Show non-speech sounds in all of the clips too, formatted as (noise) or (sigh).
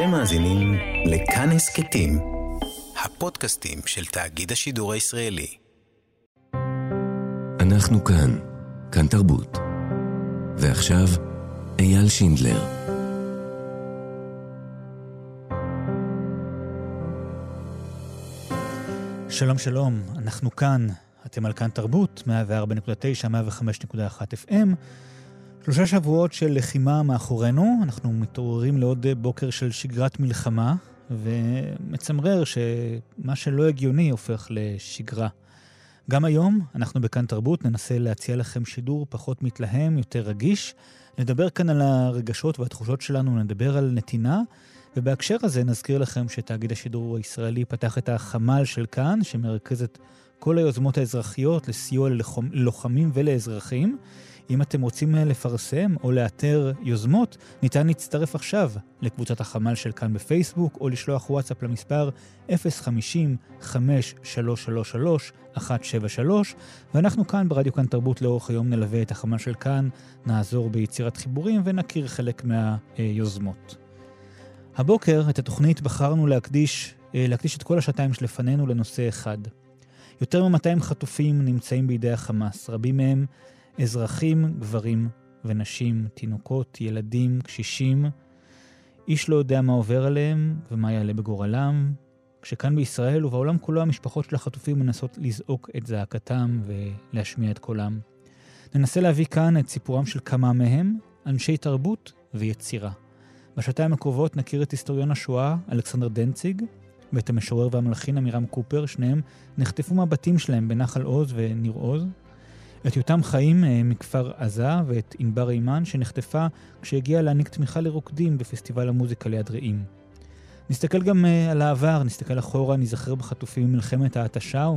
אתם מאזינים לכאן הסכתים, הפודקאסטים של תאגיד השידור הישראלי. אנחנו כאן, כאן תרבות. ועכשיו, אייל שינדלר. שלום שלום, אנחנו כאן, אתם על כאן תרבות, 104.9, 105.1 FM. שלושה שבועות של לחימה מאחורינו, אנחנו מתעוררים לעוד בוקר של שגרת מלחמה, ומצמרר שמה שלא הגיוני הופך לשגרה. גם היום, אנחנו בכאן תרבות ננסה להציע לכם שידור פחות מתלהם, יותר רגיש. נדבר כאן על הרגשות והתחושות שלנו, נדבר על נתינה, ובהקשר הזה נזכיר לכם שתאגיד השידור הישראלי פתח את החמ"ל של כאן, שמרכז את כל היוזמות האזרחיות לסיוע ללוחמים ולאזרחים. אם אתם רוצים אה, לפרסם או לאתר יוזמות, ניתן להצטרף עכשיו לקבוצת החמ"ל של כאן בפייסבוק, או לשלוח וואטסאפ למספר 050-5333-173, ואנחנו כאן ברדיו כאן תרבות לאורך היום נלווה את החמ"ל של כאן, נעזור ביצירת חיבורים ונכיר חלק מהיוזמות. הבוקר את התוכנית בחרנו להקדיש, אה, להקדיש את כל השעתיים שלפנינו לנושא אחד. יותר מ-200 חטופים נמצאים בידי החמאס, רבים מהם אזרחים, גברים ונשים, תינוקות, ילדים, קשישים. איש לא יודע מה עובר עליהם ומה יעלה בגורלם, כשכאן בישראל ובעולם כולו המשפחות של החטופים מנסות לזעוק את זעקתם ולהשמיע את קולם. ננסה להביא כאן את סיפורם של כמה מהם, אנשי תרבות ויצירה. בשעתיים הקרובות נכיר את היסטוריון השואה, אלכסנדר דנציג, ואת המשורר והמלחין עמירם קופר, שניהם נחטפו מהבתים שלהם בנחל עוז וניר עוז. את יותם חיים אה, מכפר עזה ואת ענבר אימן שנחטפה כשהגיעה להעניק תמיכה לרוקדים בפסטיבל המוזיקה ליד רעים. נסתכל גם uh, על העבר, נסתכל אחורה, נזכר בחטופים ממלחמת ההתשה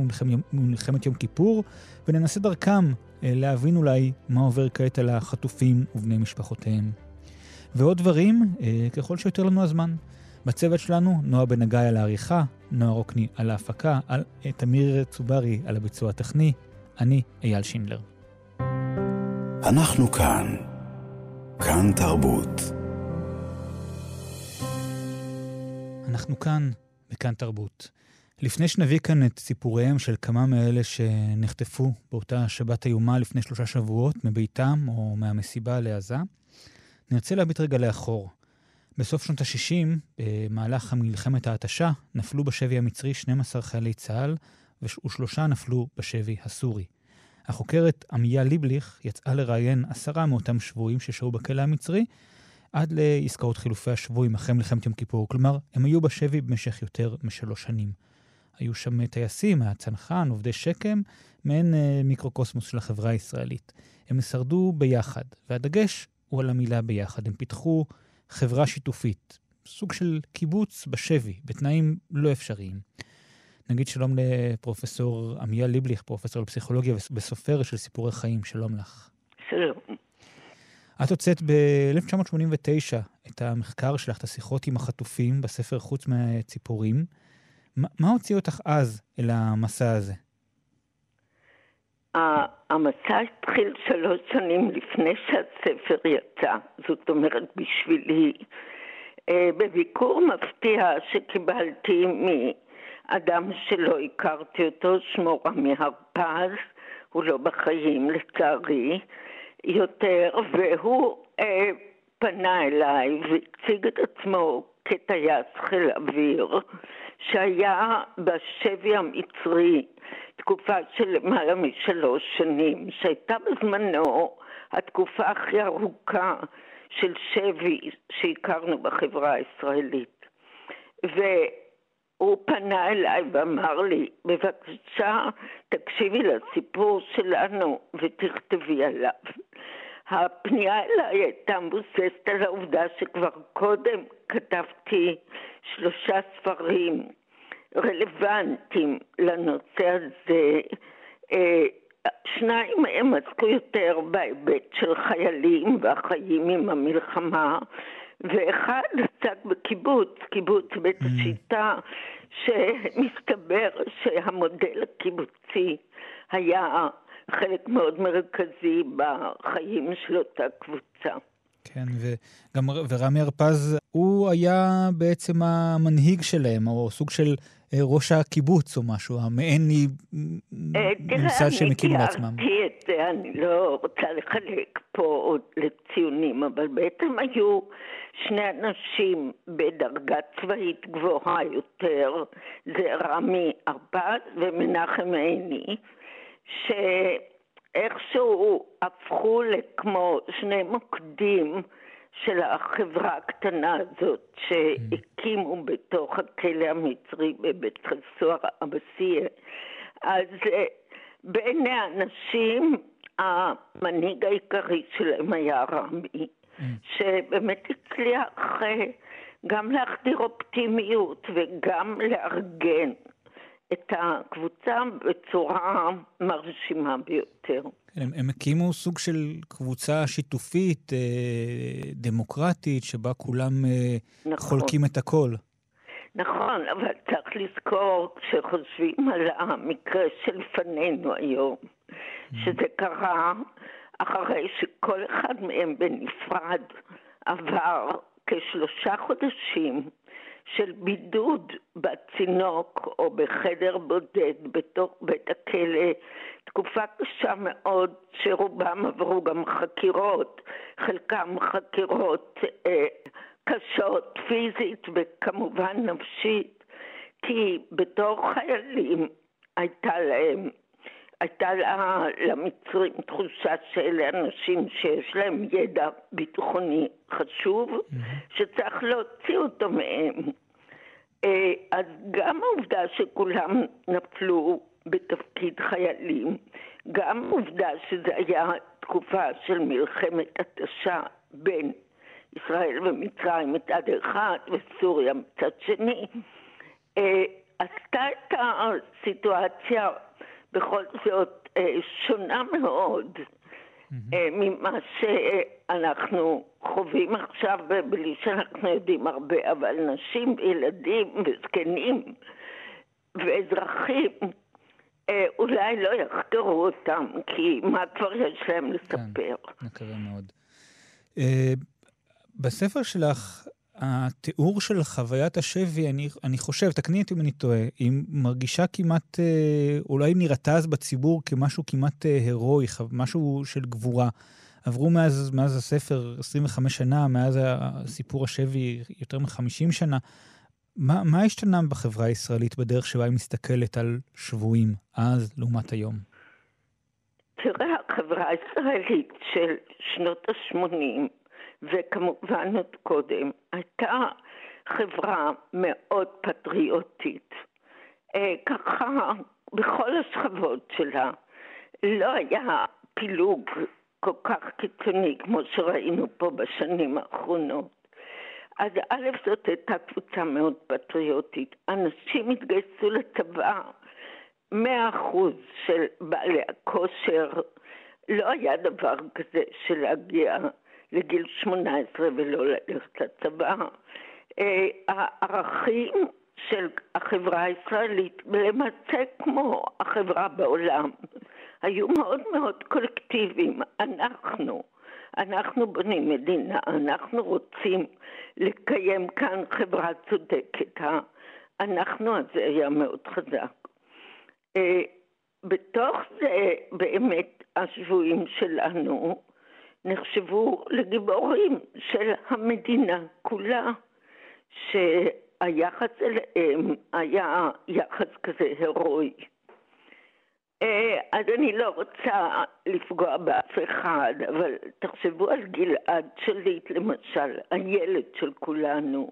וממלחמת יום כיפור, וננסה דרכם uh, להבין אולי מה עובר כעת על החטופים ובני משפחותיהם. ועוד דברים, ככל שיותר לנו הזמן. בצוות שלנו, נועה בן הגיא על העריכה, נועה רוקני על ההפקה, על, תמיר צוברי על הביצוע הטכני, אני אייל שינדלר. אנחנו כאן. כאן תרבות. אנחנו כאן, בכאן תרבות. לפני שנביא כאן את סיפוריהם של כמה מאלה שנחטפו באותה שבת איומה לפני שלושה שבועות מביתם או מהמסיבה לעזה, נרצה להביט רגע לאחור. בסוף שנות ה-60, במהלך מלחמת ההתשה, נפלו בשבי המצרי 12 חיילי צה"ל ושלושה נפלו בשבי הסורי. החוקרת עמיה ליבליך יצאה לראיין עשרה מאותם שבויים ששהו בכלא המצרי, עד לעסקאות חילופי השבויים אחרי מלחמת יום כיפור. כלומר, הם היו בשבי במשך יותר משלוש שנים. היו שם טייסים, היה צנחן, עובדי שקם, מעין אה, מיקרוקוסמוס של החברה הישראלית. הם שרדו ביחד, והדגש הוא על המילה ביחד. הם פיתחו חברה שיתופית, סוג של קיבוץ בשבי, בתנאים לא אפשריים. נגיד שלום לפרופסור עמיה ליבליך, פרופסור לפסיכולוגיה וסופר של סיפורי חיים, שלום לך. שלום. את הוצאת ב-1989 את המחקר שלך, את השיחות עם החטופים בספר חוץ מהציפורים. ما, מה הוציא אותך אז אל המסע הזה? המסע התחיל שלוש שנים לפני שהספר יצא, זאת אומרת בשבילי, אה, בביקור מפתיע שקיבלתי אדם שלא הכרתי אותו, שמו רמי הרפז, הוא לא בחיים לצערי יותר, והוא אה, פנה אליי והציג את עצמו כטייס חיל אוויר, שהיה בשבי המצרי תקופה של למעלה משלוש שנים, שהייתה בזמנו התקופה הכי ארוכה של שבי שהכרנו בחברה הישראלית. ו... הוא פנה אליי ואמר לי, בבקשה תקשיבי לסיפור שלנו ותכתבי עליו. הפנייה אליי הייתה מבוססת על העובדה שכבר קודם כתבתי שלושה ספרים רלוונטיים לנושא הזה. אה, שניים מהם עסקו יותר בהיבט של חיילים והחיים עם המלחמה, ואחד עסק בקיבוץ, קיבוץ בית mm. השיטה, שמסתבר שהמודל הקיבוצי היה חלק מאוד מרכזי בחיים של אותה קבוצה. כן, וגם ורמי הרפז, הוא היה בעצם המנהיג שלהם, או סוג של ראש הקיבוץ או משהו, המעין ממסד שהם הקימו לעצמם. תראה, אני תיארתי את זה, אני לא רוצה לחלק פה עוד לציונים, אבל בעצם היו שני אנשים בדרגה צבאית גבוהה יותר, זה רמי הרפז ומנחם עיני, שאיכשהו הפכו לכמו שני מוקדים של החברה הקטנה הזאת שהקימו בתוך הכלא המצרי בבית חסואר אבסיה. אז אה, בעיני האנשים המנהיג העיקרי שלהם היה רמי, שבאמת הצליח אה, גם להחדיר אופטימיות וגם לארגן את הקבוצה בצורה מרשימה ביותר. הם, הם הקימו סוג של קבוצה שיתופית, אה, דמוקרטית, שבה כולם אה, נכון. חולקים את הכל. נכון, אבל צריך לזכור, כשחושבים על המקרה שלפנינו היום, mm. שזה קרה אחרי שכל אחד מהם בנפרד עבר כשלושה חודשים של בידוד בצינוק או בחדר בודד בתוך בית הכלא, תקופה קשה מאוד שרובם עברו גם חקירות, חלקם חקירות אה, קשות פיזית וכמובן נפשית, כי בתור חיילים הייתה להם הייתה לה, למצרים תחושה שאלה אנשים שיש להם ידע ביטחוני חשוב. שצריך להוציא אותו מהם. אה, אז גם העובדה שכולם נפלו בתפקיד חיילים, גם העובדה שזה היה תקופה של מלחמת התשה בין ישראל ומצרים מצד אחד וסוריה מצד שני, אה, עשתה את הסיטואציה בכל זאת אה, שונה מאוד אה, ממה שאנחנו חווים עכשיו, בלי שאנחנו יודעים הרבה, אבל נשים וילדים וזקנים ואזרחים אה, אולי לא יחקרו אותם, כי מה כבר יש להם לספר? כן, מקווה מאוד. בספר שלך התיאור של חוויית השבי, אני, אני חושב, תקני אותי אם אני טועה, היא מרגישה כמעט, אה, אולי נראתה אז בציבור כמשהו כמעט אה, הירואי, משהו של גבורה. עברו מאז, מאז הספר 25 שנה, מאז הסיפור השבי יותר מ-50 שנה. מה, מה השתנה בחברה הישראלית בדרך שבה היא מסתכלת על שבויים אז לעומת היום? תראה, החברה הישראלית של שנות ה-80 וכמובן עוד קודם, הייתה חברה מאוד פטריוטית. אה, ככה בכל השכבות שלה לא היה פילוג כל כך קיצוני כמו שראינו פה בשנים האחרונות. אז א', זאת הייתה קבוצה מאוד פטריוטית. אנשים התגייסו לצבא, מאה אחוז של בעלי הכושר. לא היה דבר כזה של להגיע לגיל 18 ולא ללכת לצבא. אה, הערכים של החברה הישראלית, למעשה כמו החברה בעולם, היו מאוד מאוד קולקטיביים. אנחנו, אנחנו בונים מדינה, אנחנו רוצים לקיים כאן חברה צודקת. אנחנו הזה היה מאוד חזק. אה, בתוך זה באמת השבויים שלנו נחשבו לגיבורים של המדינה כולה, שהיחס אליהם היה יחס כזה הירואי. אה, אז אני לא רוצה לפגוע באף אחד, אבל תחשבו על גלעד שליט למשל, הילד של כולנו.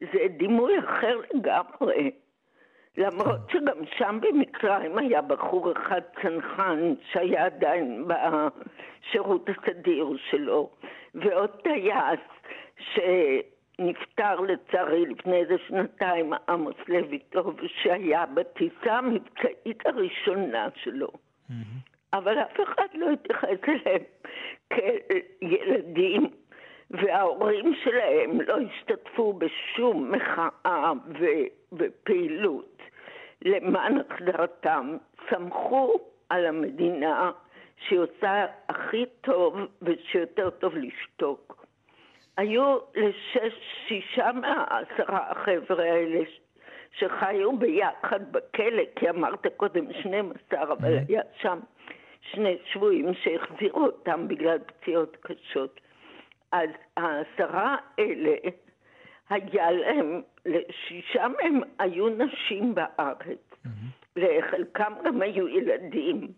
זה דימוי אחר לגמרי. למרות שגם שם במצרים היה בחור אחד צנחן שהיה עדיין בשירות הסדיר שלו, ועוד טייס שנפטר לצערי לפני איזה שנתיים, עמוס לויטוב, שהיה בטיסה המבצעית הראשונה שלו. אבל אף אחד לא התייחס אליהם כילדים, וההורים שלהם לא השתתפו בשום מחאה ופעילות. למען החזרתם, סמכו על המדינה שהיא עושה הכי טוב ושיותר טוב לשתוק. היו לשישה מהעשרה החבר'ה האלה שחיו ביחד בכלא, כי אמרת קודם 12, אבל היה שם שני שבויים שהחזירו אותם בגלל פציעות קשות. אז העשרה האלה, היה להם, לשישה מהם היו נשים בארץ. לחלקם גם היו ילדים.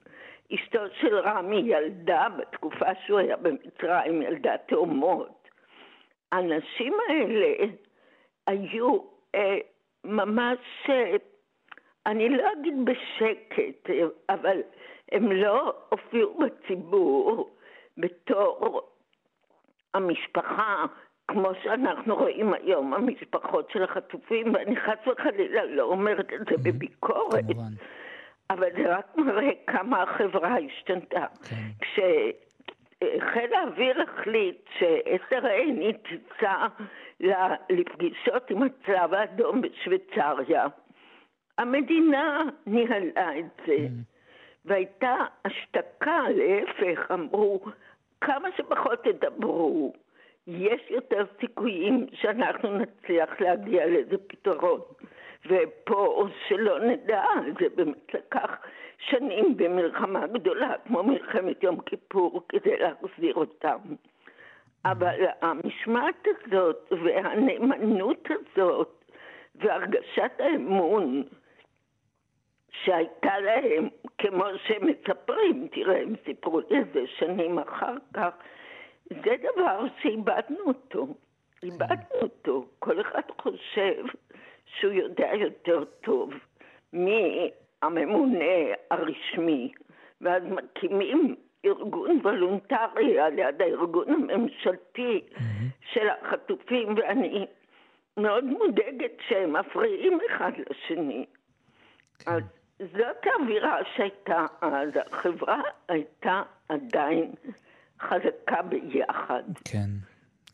אשתו של רמי ילדה בתקופה שהוא היה במצרים, ילדה תאומות. הנשים האלה היו אה, ממש, אה, אני לא אגיד בשקט, אה, אבל הם לא הופיעו בציבור בתור המשפחה, כמו שאנחנו רואים היום, המשפחות של החטופים, ואני חס וחלילה לא אומרת את זה בביקורת, כמובן. אבל זה רק מראה כמה החברה השתנתה. כן. כשחיל האוויר החליט שאסתר עיני תצא לפגישות עם הצלב האדום בשוויצריה, המדינה ניהלה את זה. Mm. והייתה השתקה, להפך, אמרו, כמה שפחות תדברו, יש יותר סיכויים שאנחנו נצליח להגיע לאיזה פתרון. ופה, שלא נדע, זה באמת לקח שנים במלחמה גדולה, כמו מלחמת יום כיפור, כדי להחזיר אותם. אבל המשמעת הזאת והנאמנות הזאת והרגשת האמון שהייתה להם, כמו שהם מספרים, תראה, הם סיפרו לי את זה שנים אחר כך, זה דבר שאיבדנו אותו. איבדנו אותו. כל אחד חושב שהוא יודע יותר טוב מהממונה הרשמי, ואז מקימים ארגון וולונטרי על יד הארגון הממשלתי של החטופים, ואני מאוד מודאגת שהם מפריעים אחד לשני. כן. אז זאת האווירה שהייתה אז, החברה הייתה עדיין חזקה ביחד. כן.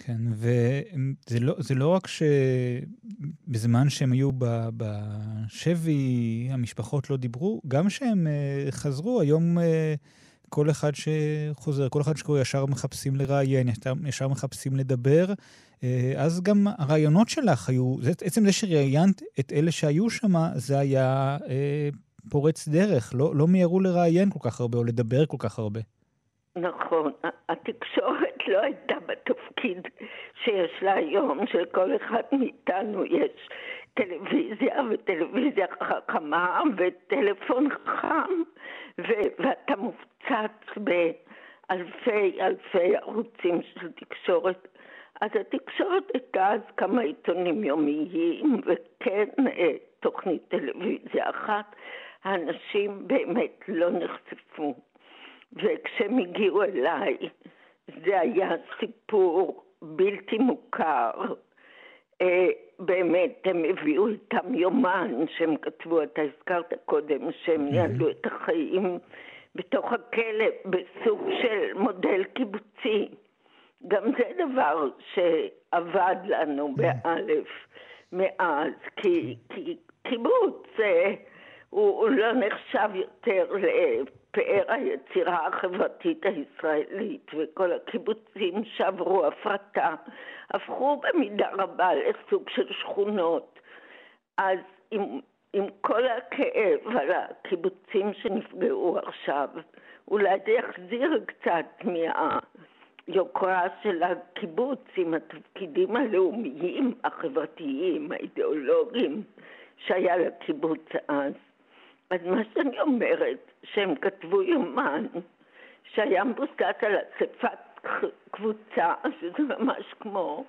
כן, וזה לא, לא רק שבזמן שהם היו בשבי המשפחות לא דיברו, גם כשהם אה, חזרו, היום אה, כל אחד שחוזר, כל אחד שקורא, ישר מחפשים לראיין, ישר, מחפשים לדבר. אה, אז גם הרעיונות שלך היו, זה, עצם זה שראיינת את אלה שהיו שם, זה היה פורץ דרך, לא, לא מיהרו לראיין כל כך הרבה או לדבר כל כך הרבה. נכון, התקשורת לא הייתה בתפקיד שיש לה היום, שלכל אחד מאיתנו יש טלוויזיה וטלוויזיה חכמה וטלפון חכם, ו- ואתה מופצץ באלפי אלפי ערוצים של תקשורת. אז התקשורת הייתה אז כמה עיתונים יומיים וכן אה, תוכנית טלוויזיה אחת. האנשים באמת לא נחשפו. וכשהם הגיעו אליי, זה היה סיפור בלתי מוכר. אה, באמת, הם הביאו איתם יומן שהם כתבו, אתה הזכרת קודם, שהם ניהלו את החיים בתוך הכלא בסוג של מודל קיבוצי. גם זה דבר שעבד לנו באלף מאז, כי, כי קיבוץ אה, הוא, הוא לא נחשב יותר לפאר היצירה החברתית הישראלית, וכל הקיבוצים שעברו הפרטה, הפכו במידה רבה לסוג של שכונות. אז עם, עם כל הכאב על הקיבוצים שנפגעו עכשיו, אולי זה יחזיר קצת מהיוקרה של הקיבוץ עם התפקידים הלאומיים, החברתיים, האידיאולוגיים שהיה לקיבוץ אז. אז מה שאני אומרת, שהם כתבו יומן שהיה מבוסס על אספת קבוצה, שזה ממש כמו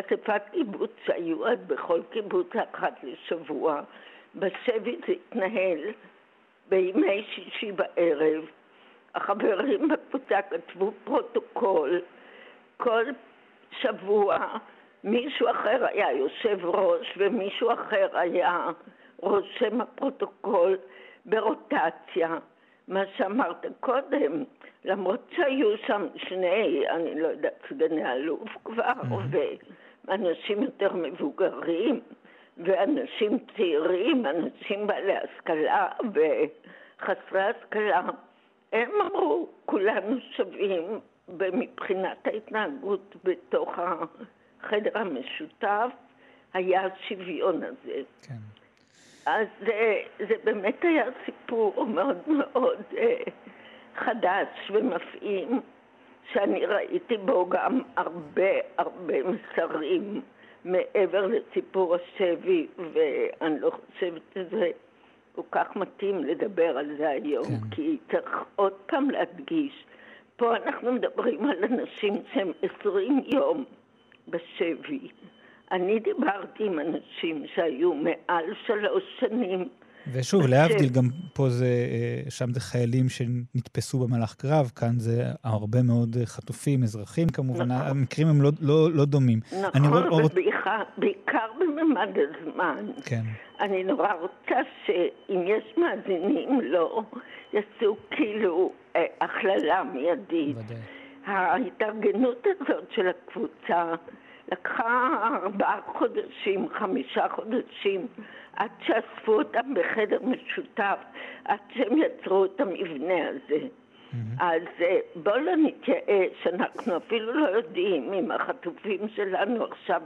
אספת קיבוץ שהיו אז בכל קיבוץ אחת לשבוע. בשבי זה התנהל בימי שישי בערב. החברים בקבוצה כתבו פרוטוקול. כל שבוע מישהו אחר היה יושב ראש ומישהו אחר היה רושם הפרוטוקול ברוטציה, מה שאמרת קודם, למרות שהיו שם שני, אני לא יודעת, סגני אלוף כבר, ואנשים יותר מבוגרים, ואנשים צעירים, אנשים בעלי השכלה וחסרי השכלה, הם אמרו, כולנו שווים מבחינת ההתנהגות בתוך החדר המשותף, היה השוויון הזה. כן. אז זה, זה באמת היה סיפור מאוד מאוד אה, חדש ומפעים, שאני ראיתי בו גם הרבה הרבה מסרים מעבר לסיפור השבי, ואני לא חושבת שזה כל כך מתאים לדבר על זה היום, כן. כי צריך עוד פעם להדגיש, פה אנחנו מדברים על אנשים שהם עשרים יום בשבי. אני דיברתי עם אנשים שהיו מעל שלוש שנים ושוב, להבדיל, גם פה זה, אה, שם זה חיילים שנתפסו במהלך קרב, כאן זה הרבה מאוד חטופים, אזרחים כמובן, נכון. המקרים הם לא, לא, לא דומים. נכון, אבל רוא... בעיקר בממד הזמן. כן. אני נורא רוצה שאם יש מאזינים לא יעשו כאילו אה, הכללה מיידית. ודאי. ההתארגנות הזאת של הקבוצה לקחה ארבעה חודשים, חמישה חודשים. עד שאספו אותם בחדר משותף, עד שהם יצרו את המבנה הזה. Mm-hmm. אז אה, בואו לא נתייאש, אנחנו אפילו לא יודעים אם החטופים שלנו עכשיו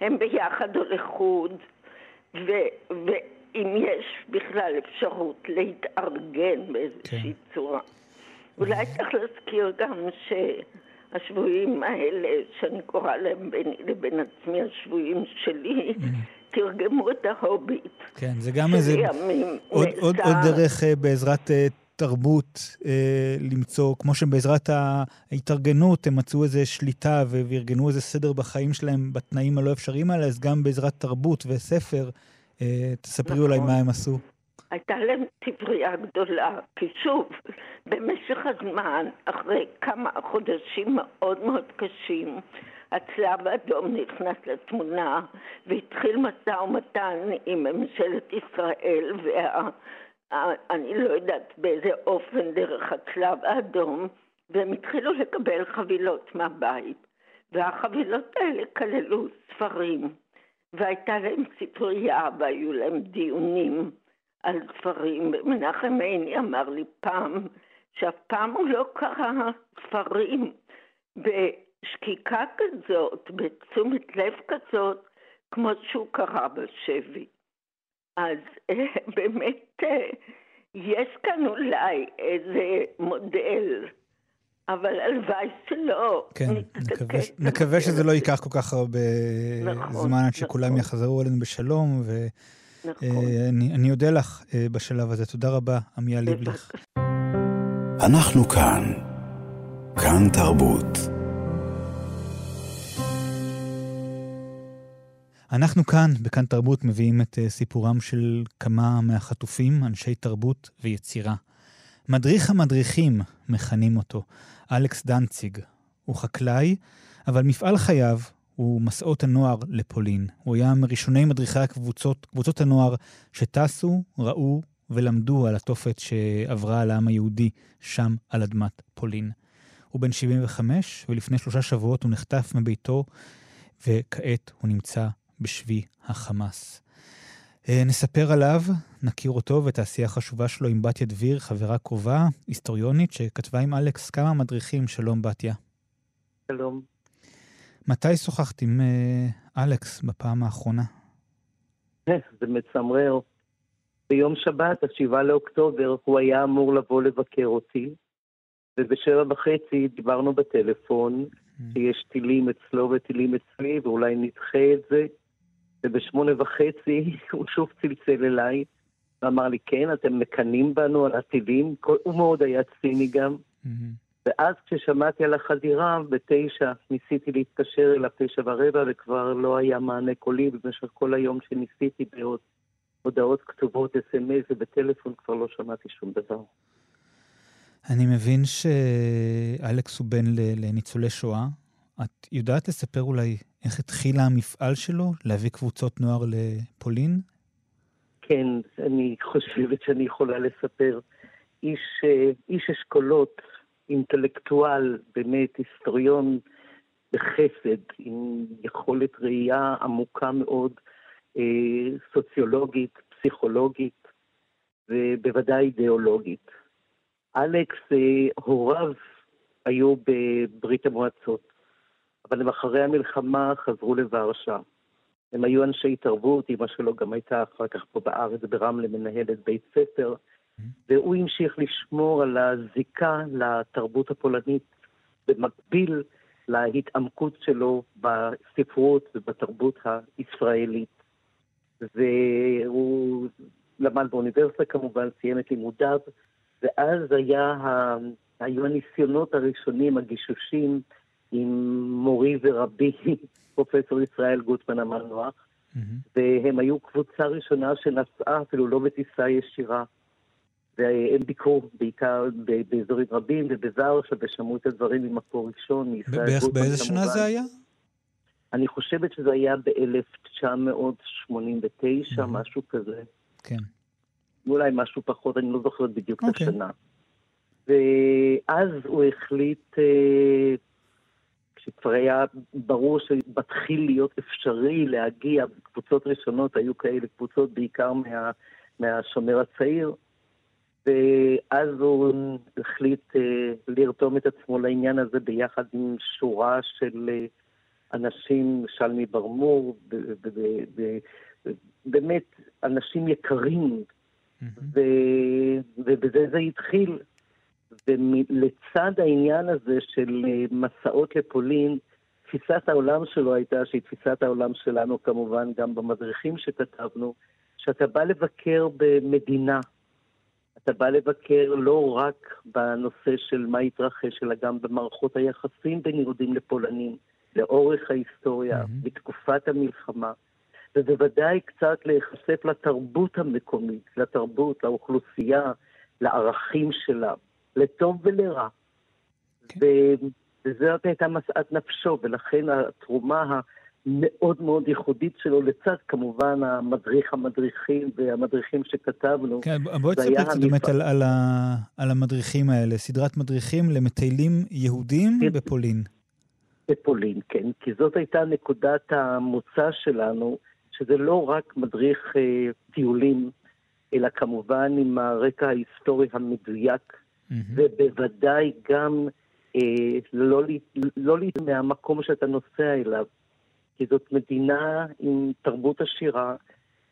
הם ביחד או לחוד, ו- ואם יש בכלל אפשרות להתארגן באיזושהי כן. צורה. אולי צריך להזכיר גם שהשבויים האלה, שאני קוראה להם ביני לבין עצמי, השבויים שלי, mm-hmm. תרגמו את ההוביט. כן, זה גם איזה... עוד, עוד, עוד דרך uh, בעזרת uh, תרבות uh, למצוא, כמו שבעזרת ההתארגנות הם מצאו איזה שליטה וארגנו איזה סדר בחיים שלהם בתנאים הלא אפשריים האלה, אז גם בעזרת תרבות וספר, uh, תספרי נכון. אולי מה הם עשו. הייתה להם ספרייה גדולה, כי שוב, במשך הזמן, אחרי כמה חודשים מאוד מאוד קשים, הצלב האדום נכנס לתמונה והתחיל משא ומתן עם ממשלת ישראל וה... אני לא יודעת באיזה אופן דרך הצלב האדום והם התחילו לקבל חבילות מהבית והחבילות האלה כללו ספרים והייתה להם ספרייה והיו להם דיונים על ספרים ומנחם עיני אמר לי פעם שאף פעם הוא לא קרא ספרים בשקיקה כזאת, בתשומת לב כזאת, כמו שהוא קרא בשבי. אז (laughs) באמת יש כאן אולי איזה מודל, אבל הלוואי שלא. כן, נקווה, נקווה שזה לא ייקח כל כך הרבה נכון, זמן עד שכולם נכון. יחזרו אלינו בשלום, ואני נכון. אודה לך בשלב הזה. תודה רבה, עמיה ליבליך. אנחנו כאן. כאן תרבות. אנחנו כאן, בכאן תרבות, מביאים את אה, סיפורם של כמה מהחטופים, אנשי תרבות ויצירה. מדריך המדריכים, מכנים אותו, אלכס דנציג. הוא חקלאי, אבל מפעל חייו הוא מסעות הנוער לפולין. הוא היה מראשוני מדריכי הקבוצות, קבוצות הנוער שטסו, ראו ולמדו על התופת שעברה על העם היהודי שם על אדמת פולין. הוא בן 75, ולפני שלושה שבועות הוא נחטף מביתו, וכעת הוא נמצא בשבי החמאס. אה, נספר עליו, נכיר אותו ואת העשייה החשובה שלו עם בתיה דביר, חברה קרובה, היסטוריונית, שכתבה עם אלכס כמה מדריכים. שלום, בתיה. שלום. מתי שוחחת עם uh, אלכס בפעם האחרונה? אה, זה מצמרר. ביום שבת, השבעה לאוקטובר, הוא היה אמור לבוא לבקר אותי, ובשבע וחצי דיברנו בטלפון, mm. שיש טילים אצלו וטילים אצלי, ואולי נדחה את זה. ובשמונה וחצי (laughs) הוא שוב צלצל אליי, ואמר לי, כן, אתם מקנאים בנו על הטילים, הוא מאוד היה ציני גם. Mm-hmm. ואז כששמעתי על החדירה, בתשע, ניסיתי להתקשר אליו תשע ורבע, וכבר לא היה מענה קולי, במשך כל היום שניסיתי בהודעות כתובות, אס.אם.אס ובטלפון, כבר לא שמעתי שום דבר. אני מבין שאלכס הוא בן לניצולי שואה. את יודעת לספר אולי איך התחילה המפעל שלו להביא קבוצות נוער לפולין? כן, אני חושבת שאני יכולה לספר. איש, אה, איש אשכולות, אינטלקטואל, באמת היסטוריון בחסד, עם יכולת ראייה עמוקה מאוד, אה, סוציולוגית, פסיכולוגית, ובוודאי אידיאולוגית. אלכס, אה, הוריו היו בברית המועצות, אבל הם אחרי המלחמה חזרו לוורשה. הם היו אנשי תרבות, אמא שלו גם הייתה אחר כך פה בארץ ברמלה מנהלת בית ספר, והוא המשיך לשמור על הזיקה לתרבות הפולנית במקביל להתעמקות שלו בספרות ובתרבות הישראלית. והוא למד באוניברסיטה כמובן, סיים את לימודיו, ואז היה, היו הניסיונות הראשונים, הגישושים, עם מורי ורבי, (laughs) פרופסור ישראל גוטמן המנוח, mm-hmm. והם היו קבוצה ראשונה שנסעה אפילו לא בטיסה ישירה. והם ביקרו בעיקר באזורים רבים ובזרשה, ושמעו את הדברים ממקור ראשון, מישראל כמובן. באיזה שנה זה היה? אני חושבת שזה היה ב-1989, mm-hmm. משהו כזה. כן. אולי משהו פחות, אני לא זוכרת בדיוק okay. את אוקיי. השנה. ואז הוא החליט, אה, כשכבר היה ברור שמתחיל להיות אפשרי להגיע, קבוצות ראשונות היו כאלה, קבוצות בעיקר מה, מהשומר הצעיר, ואז הוא החליט אה, לרתום את עצמו לעניין הזה ביחד עם שורה של אה, אנשים, שלמי ברמור, באמת אנשים יקרים, ובזה זה התחיל. ולצד העניין הזה של אה, מסעות לפולין, תפיסת העולם שלו הייתה, שהיא תפיסת העולם שלנו כמובן, גם במדריכים שכתבנו, שאתה בא לבקר במדינה, אתה בא לבקר לא רק בנושא של מה התרחש, אלא גם במערכות היחסים בין יהודים לפולנים, לאורך ההיסטוריה, mm-hmm. בתקופת המלחמה. ובוודאי קצת להיחשף לתרבות המקומית, לתרבות, לאוכלוסייה, לערכים שלה, לטוב ולרע. כן. וזאת הייתה משאת נפשו, ולכן התרומה המאוד מאוד ייחודית שלו, לצד כמובן המדריך המדריכים והמדריכים שכתבנו. כן, בואי תספרי קצת באמת על, על, על המדריכים האלה, סדרת מדריכים למטיילים יהודים כן. בפולין. בפולין, כן, כי זאת הייתה נקודת המוצא שלנו, שזה לא רק מדריך אה, טיולים, אלא כמובן עם הרקע ההיסטורי המדויק, mm-hmm. ובוודאי גם אה, לא, לא מהמקום שאתה נוסע אליו, כי זאת מדינה עם תרבות עשירה,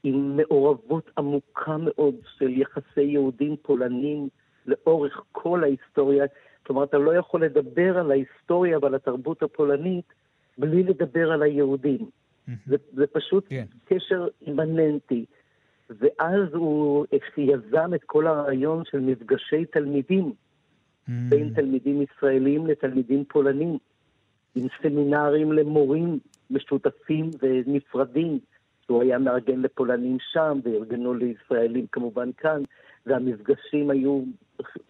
עם מעורבות עמוקה מאוד של יחסי יהודים פולנים לאורך כל ההיסטוריה. כלומר, אתה לא יכול לדבר על ההיסטוריה ועל התרבות הפולנית בלי לדבר על היהודים. זה, זה פשוט כן. קשר אימננטי. ואז הוא יזם את כל הרעיון של מפגשי תלמידים. בין תלמידים ישראלים לתלמידים פולנים, עם סמינרים למורים משותפים ונפרדים, שהוא היה מארגן לפולנים שם, וארגנו לישראלים כמובן כאן, והמפגשים היו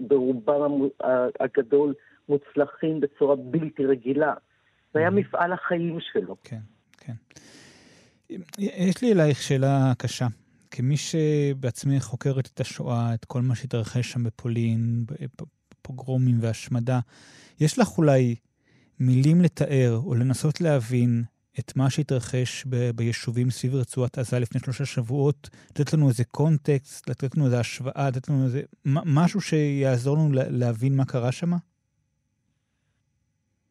ברובם הגדול מוצלחים בצורה בלתי רגילה. זה היה mm. מפעל החיים שלו. כן. כן. יש לי אלייך שאלה קשה. כמי שבעצמי חוקרת את השואה, את כל מה שהתרחש שם בפולין, פוגרומים והשמדה, יש לך אולי מילים לתאר או לנסות להבין את מה שהתרחש ב- ביישובים סביב רצועת עזה לפני שלושה שבועות, לתת לנו איזה קונטקסט, לתת לנו איזה השוואה, לתת לנו איזה משהו שיעזור לנו להבין מה קרה שם?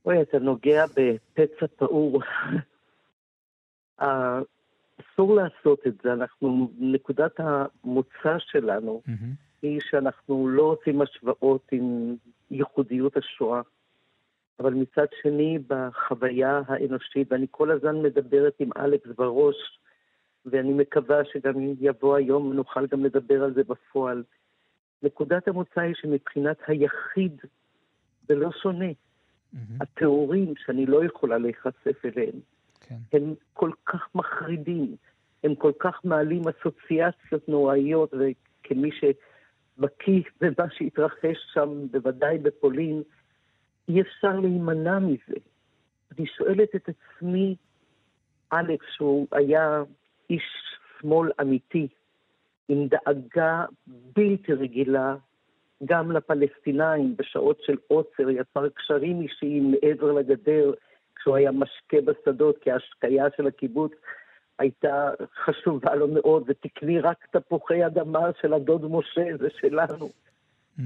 אוי, אתה נוגע בפצע פעור. (laughs) אסור לעשות את זה. אנחנו, נקודת המוצא שלנו mm-hmm. היא שאנחנו לא עושים השוואות עם ייחודיות השואה, אבל מצד שני, בחוויה האנושית, ואני כל הזמן מדברת עם אלכס בראש, ואני מקווה שגם יבוא היום ונוכל גם לדבר על זה בפועל. נקודת המוצא היא שמבחינת היחיד זה לא שונה. Mm-hmm. התיאורים שאני לא יכולה להיחשף אליהם, כן. הם כל כך מחרידים, הם כל כך מעלים אסוציאציות נוראיות, וכמי שבקיא במה שהתרחש שם, בוודאי בפולין, אי אפשר להימנע מזה. אני שואלת את עצמי, אלכס, שהוא היה איש שמאל אמיתי, עם דאגה בלתי רגילה גם לפלסטינאים בשעות של עוצר, יצר קשרים אישיים מעבר לגדר, כשהוא היה משקה בשדות, כי ההשקיה של הקיבוץ הייתה חשובה לו מאוד, ותקני רק תפוחי אדמה של הדוד משה, זה שלנו. Mm-hmm.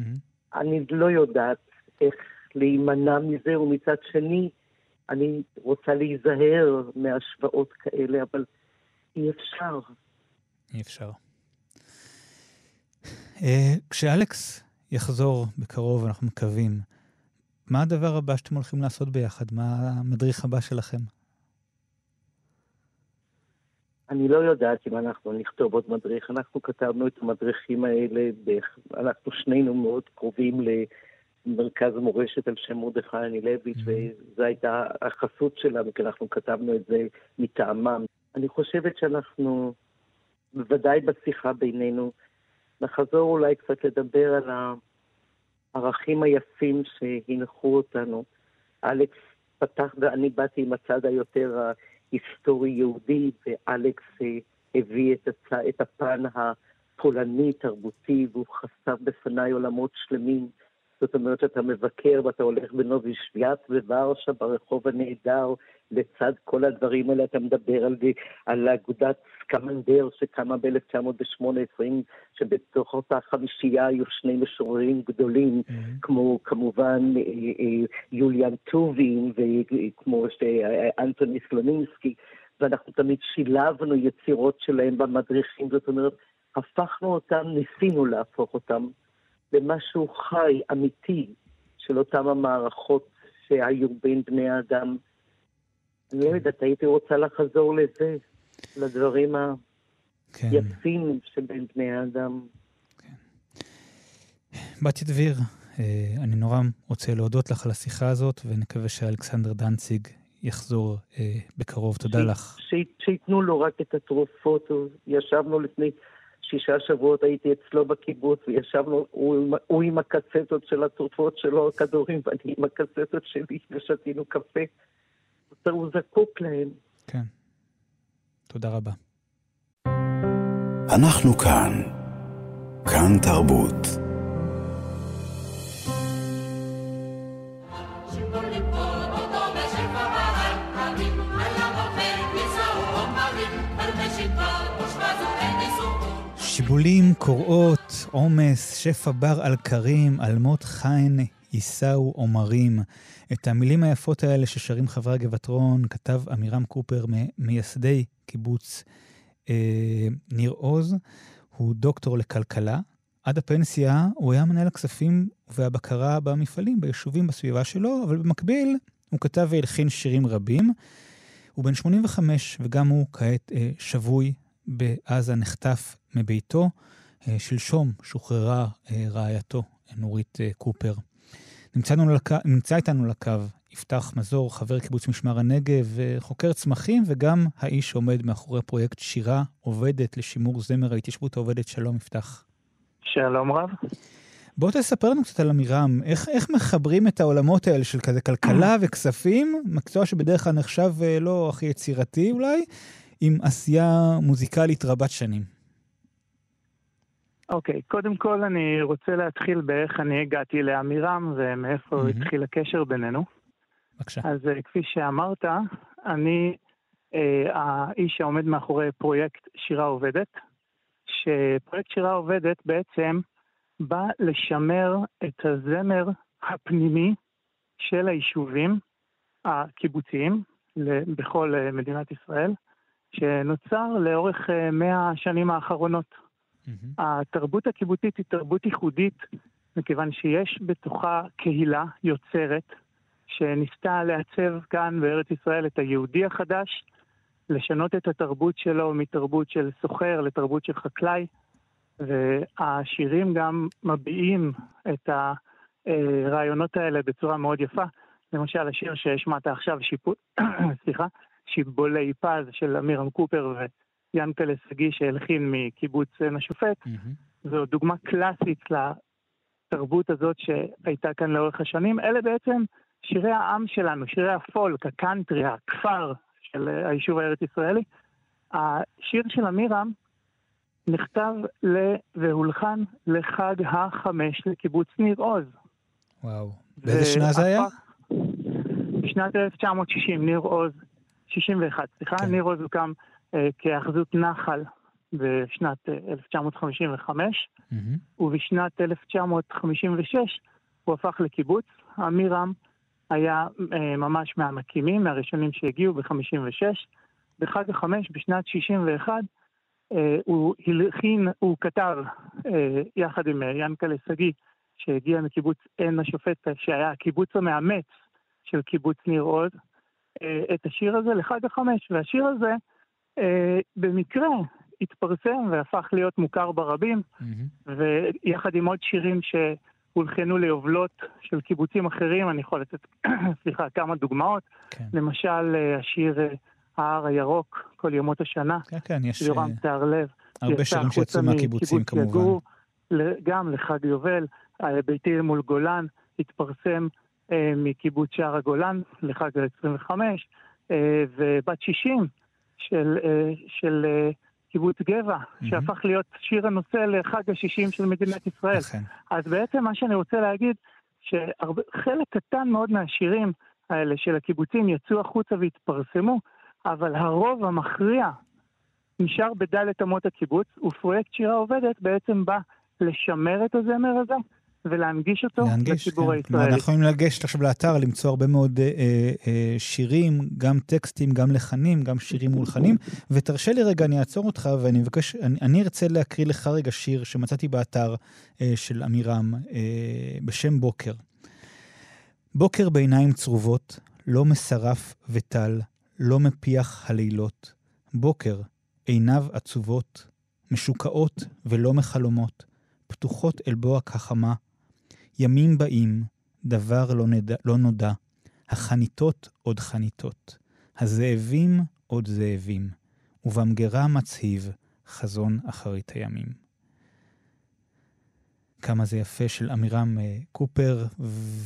אני לא יודעת איך להימנע מזה, ומצד שני, אני רוצה להיזהר מהשוואות כאלה, אבל אי אפשר. אי אפשר. אה, כשאלכס יחזור בקרוב, אנחנו מקווים, מה הדבר הבא שאתם הולכים לעשות ביחד? מה המדריך הבא שלכם? אני לא יודעת אם אנחנו נכתוב עוד מדריך. אנחנו כתבנו את המדריכים האלה, אנחנו שנינו מאוד קרובים למרכז מורשת על שם מרדכי אנילביץ', mm-hmm. וזו הייתה החסות שלנו, כי אנחנו כתבנו את זה מטעמם. אני חושבת שאנחנו, בוודאי בשיחה בינינו, נחזור אולי קצת לדבר על הערכים היפים שהנחו אותנו. אלכס פתח ואני באתי עם הצד היותר היסטורי-יהודי, ואלכס אה, הביא את, הצ... את הפן הפולני-תרבותי, והוא חשף בפניי עולמות שלמים. זאת אומרת שאתה מבקר ואתה הולך בנובי שוויאט בוורשה, ברחוב הנהדר, לצד כל הדברים האלה אתה מדבר על, על אגודת סקמנדר שקמה ב-1908, 20, שבתוך אותה חמישייה היו שני משוררים גדולים, mm-hmm. כמו כמובן אה, אה, יוליאן טובין וכמו אנטוני סלונינסקי, ואנחנו תמיד שילבנו יצירות שלהם במדריכים, זאת אומרת, הפכנו אותם, ניסינו להפוך אותם למשהו חי, אמיתי, של אותם המערכות שהיו בין בני האדם. אני לא יודעת, הייתי רוצה לחזור לזה, לדברים כן. היפים שבין בני האדם. כן. בתיה דביר, אה, אני נורא רוצה להודות לך על השיחה הזאת, ונקווה שאלכסנדר דנציג יחזור אה, בקרוב. תודה ש... לך. שייתנו לו רק את התרופות. ישבנו לפני שישה שבועות, הייתי אצלו בקיבוץ, וישבנו, הוא, הוא עם הקצטות של התרופות שלו, הכדורים, ואני עם הקצטות שלי, ושתינו קפה. הוא זקוק להם. כן. תודה רבה. אנחנו כאן. כאן תרבות. שיבולים, קורות, עומס, שפע בר על קרים, אלמות חיין יישאו עומרים. את המילים היפות האלה ששרים חברי הגבעתרון כתב עמירם קופר, מייסדי קיבוץ אה, ניר עוז. הוא דוקטור לכלכלה. עד הפנסיה הוא היה מנהל הכספים והבקרה במפעלים, ביישובים בסביבה שלו, אבל במקביל הוא כתב והלחין שירים רבים. הוא בן 85 וגם הוא כעת אה, שבוי בעזה, נחטף מביתו. אה, שלשום שוחררה אה, רעייתו, נורית אה, קופר. נמצא, לק... נמצא איתנו לקו יפתח מזור, חבר קיבוץ משמר הנגב, חוקר צמחים, וגם האיש שעומד מאחורי פרויקט שירה עובדת לשימור זמר ההתיישבות העובדת. שלום, יפתח. שלום רב. בוא תספר לנו קצת על עמירם, איך, איך מחברים את העולמות האלה של כזה כלכלה (clears throat) וכספים, מקצוע שבדרך כלל נחשב לא הכי יצירתי אולי, עם עשייה מוזיקלית רבת שנים. אוקיי, okay, קודם כל אני רוצה להתחיל באיך אני הגעתי לעמירם ומאיפה mm-hmm. התחיל הקשר בינינו. בבקשה. אז uh, כפי שאמרת, אני uh, האיש שעומד מאחורי פרויקט שירה עובדת, שפרויקט שירה עובדת בעצם בא לשמר את הזמר הפנימי של היישובים הקיבוציים בכל uh, מדינת ישראל, שנוצר לאורך 100 השנים האחרונות. Mm-hmm. התרבות הקיבוצית היא תרבות ייחודית, מכיוון שיש בתוכה קהילה יוצרת, שניסתה לעצב כאן בארץ ישראל את היהודי החדש, לשנות את התרבות שלו מתרבות של סוחר לתרבות של חקלאי, והשירים גם מביעים את הרעיונות האלה בצורה מאוד יפה. למשל, השיר שהשמעת עכשיו, שיפו... (coughs) סליחה, שיבולי פז של אמירם קופר ינקלה שגיא שהלחין מקיבוץ עין השופט. Mm-hmm. זו דוגמה קלאסית לתרבות הזאת שהייתה כאן לאורך השנים. אלה בעצם שירי העם שלנו, שירי הפולק, הקאנטרי, הכפר של היישוב הארץ ישראלי. השיר של אמירם נכתב ל... והולחן לחג החמש לקיבוץ ניר עוז. וואו. באיזה שנה זה היה? בשנת 1960, ניר עוז, 61, סליחה, כן. ניר עוז הוקם אה, כאחזות נחל בשנת 1955, אה, mm-hmm. ובשנת 1956 הוא הפך לקיבוץ. עמירם היה אה, ממש מהמקימים, מהראשונים שהגיעו ב-56. בחג החמש, בשנת 61, אה, הוא הלחין, הוא כתב יחד עם ינקלה שגיא, שהגיע מקיבוץ עין השופט, שהיה הקיבוץ המאמץ של קיבוץ ניר עוז, את השיר הזה לחג החמש. והשיר הזה במקרה התפרסם והפך להיות מוכר ברבים, mm-hmm. ויחד עם עוד שירים שהולחנו ליובלות של קיבוצים אחרים, אני יכול לתת, (coughs) סליחה, כמה דוגמאות. כן. למשל, אה, השיר אה, ההר הירוק, כל ימות השנה. כן, כן, יש... יורם צהרלב. הרבה שירים שיצאו מהקיבוצים כמובן. יגור, גם לחג יובל, ביתי מול גולן, התפרסם אה, מקיבוץ שער הגולן לחג ה-25, אה, ובת 60 של, אה, של אה, קיבוץ גבע, mm-hmm. שהפך להיות שיר הנושא לחג ה-60 של מדינת ישראל. Okay. אז בעצם מה שאני רוצה להגיד, שחלק קטן מאוד מהשירים האלה של הקיבוצים יצאו החוצה והתפרסמו, אבל הרוב המכריע נשאר בדלת אמות הקיבוץ, ופרויקט שירה עובדת בעצם בא לשמר את הזמר הזה ולהנגיש אותו להנגיש, לציבור כן. הישראלי. אנחנו יכולים לגשת עכשיו לאתר, למצוא הרבה מאוד אה, אה, שירים, גם טקסטים, גם לחנים, גם שירים מולחנים. ותרשה לי רגע, אני אעצור אותך ואני מבקש, אני, אני ארצה להקריא לך רגע שיר שמצאתי באתר אה, של עמירם אה, בשם בוקר. בוקר בעיניים צרובות, לא משרף וטל, לא מפיח הלילות. בוקר, עיניו עצובות, משוקעות ולא מחלומות, פתוחות אל בוא הכחמה, ימים באים, דבר לא, נדע, לא נודע, החניתות עוד חניתות, הזאבים עוד זאבים, ובמגרה מצהיב חזון אחרית הימים. כמה זה יפה של עמירם אה, קופר,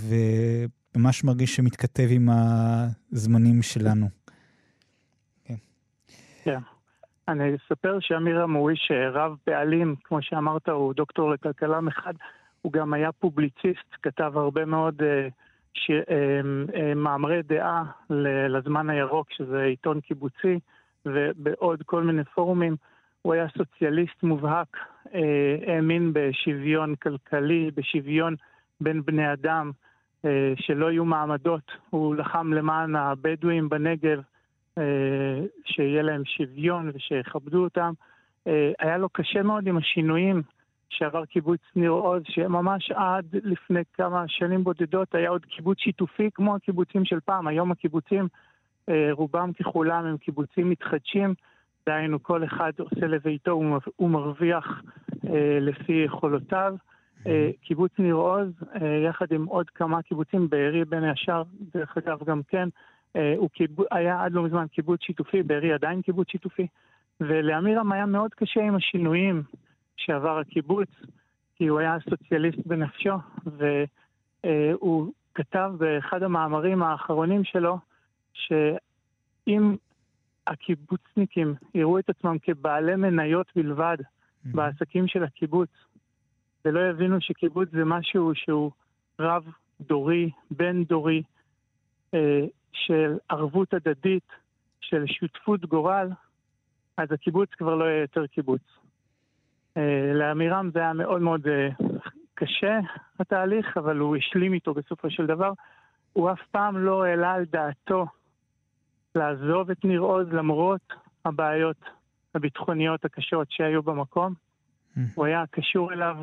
וממש מרגיש שמתכתב עם הזמנים שלנו. כן. כן. אני אספר שעמירם הוא איש אה, רב פעלים, כמו שאמרת, הוא דוקטור לכלכלה מחד. הוא גם היה פובליציסט, כתב הרבה מאוד אה, ש... אה, אה, מאמרי דעה לזמן הירוק, שזה עיתון קיבוצי, ובעוד כל מיני פורומים. הוא היה סוציאליסט מובהק, האמין בשוויון כלכלי, בשוויון בין בני אדם, שלא יהיו מעמדות. הוא לחם למען הבדואים בנגב, שיהיה להם שוויון ושיכבדו אותם. היה לו קשה מאוד עם השינויים שעבר קיבוץ ניר עוז, שממש עד לפני כמה שנים בודדות היה עוד קיבוץ שיתופי כמו הקיבוצים של פעם. היום הקיבוצים, אה, רובם ככולם הם קיבוצים מתחדשים, דהיינו כל אחד עושה לביתו, הוא מרוויח אה, לפי יכולותיו. אה, קיבוץ ניר עוז, יחד עם עוד כמה קיבוצים, בארי בן ישר, דרך אגב גם כן, הוא קיבוץ, היה עד לא מזמן קיבוץ שיתופי, בארי עדיין קיבוץ שיתופי, ולאמירם היה מאוד קשה עם השינויים. שעבר הקיבוץ, כי הוא היה סוציאליסט בנפשו, והוא כתב באחד המאמרים האחרונים שלו, שאם הקיבוצניקים יראו את עצמם כבעלי מניות בלבד mm-hmm. בעסקים של הקיבוץ, ולא יבינו שקיבוץ זה משהו שהוא רב-דורי, בין-דורי, אה, של ערבות הדדית, של שותפות גורל, אז הקיבוץ כבר לא יהיה יותר קיבוץ. אה, לאמירם זה היה מאוד מאוד אה, קשה, התהליך, אבל הוא השלים איתו בסופו של דבר. הוא אף פעם לא העלה על דעתו לעזוב את ניר עוז למרות הבעיות הביטחוניות הקשות שהיו במקום. Mm. הוא היה קשור אליו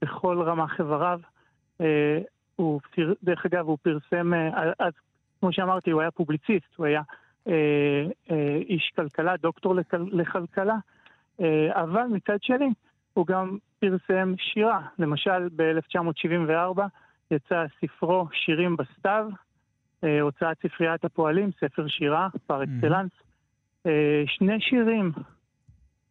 בכל רמ"ח איבריו. אה, הוא, דרך אגב, הוא פרסם, אז כמו שאמרתי, הוא היה פובליציסט, הוא היה איש כלכלה, דוקטור לכלכלה. אה, אבל מצד שני, הוא גם פרסם שירה. למשל, ב-1974 יצא ספרו שירים בסתיו, אה, הוצאת ספריית הפועלים, ספר שירה, פר אקסלנס. אה, שני שירים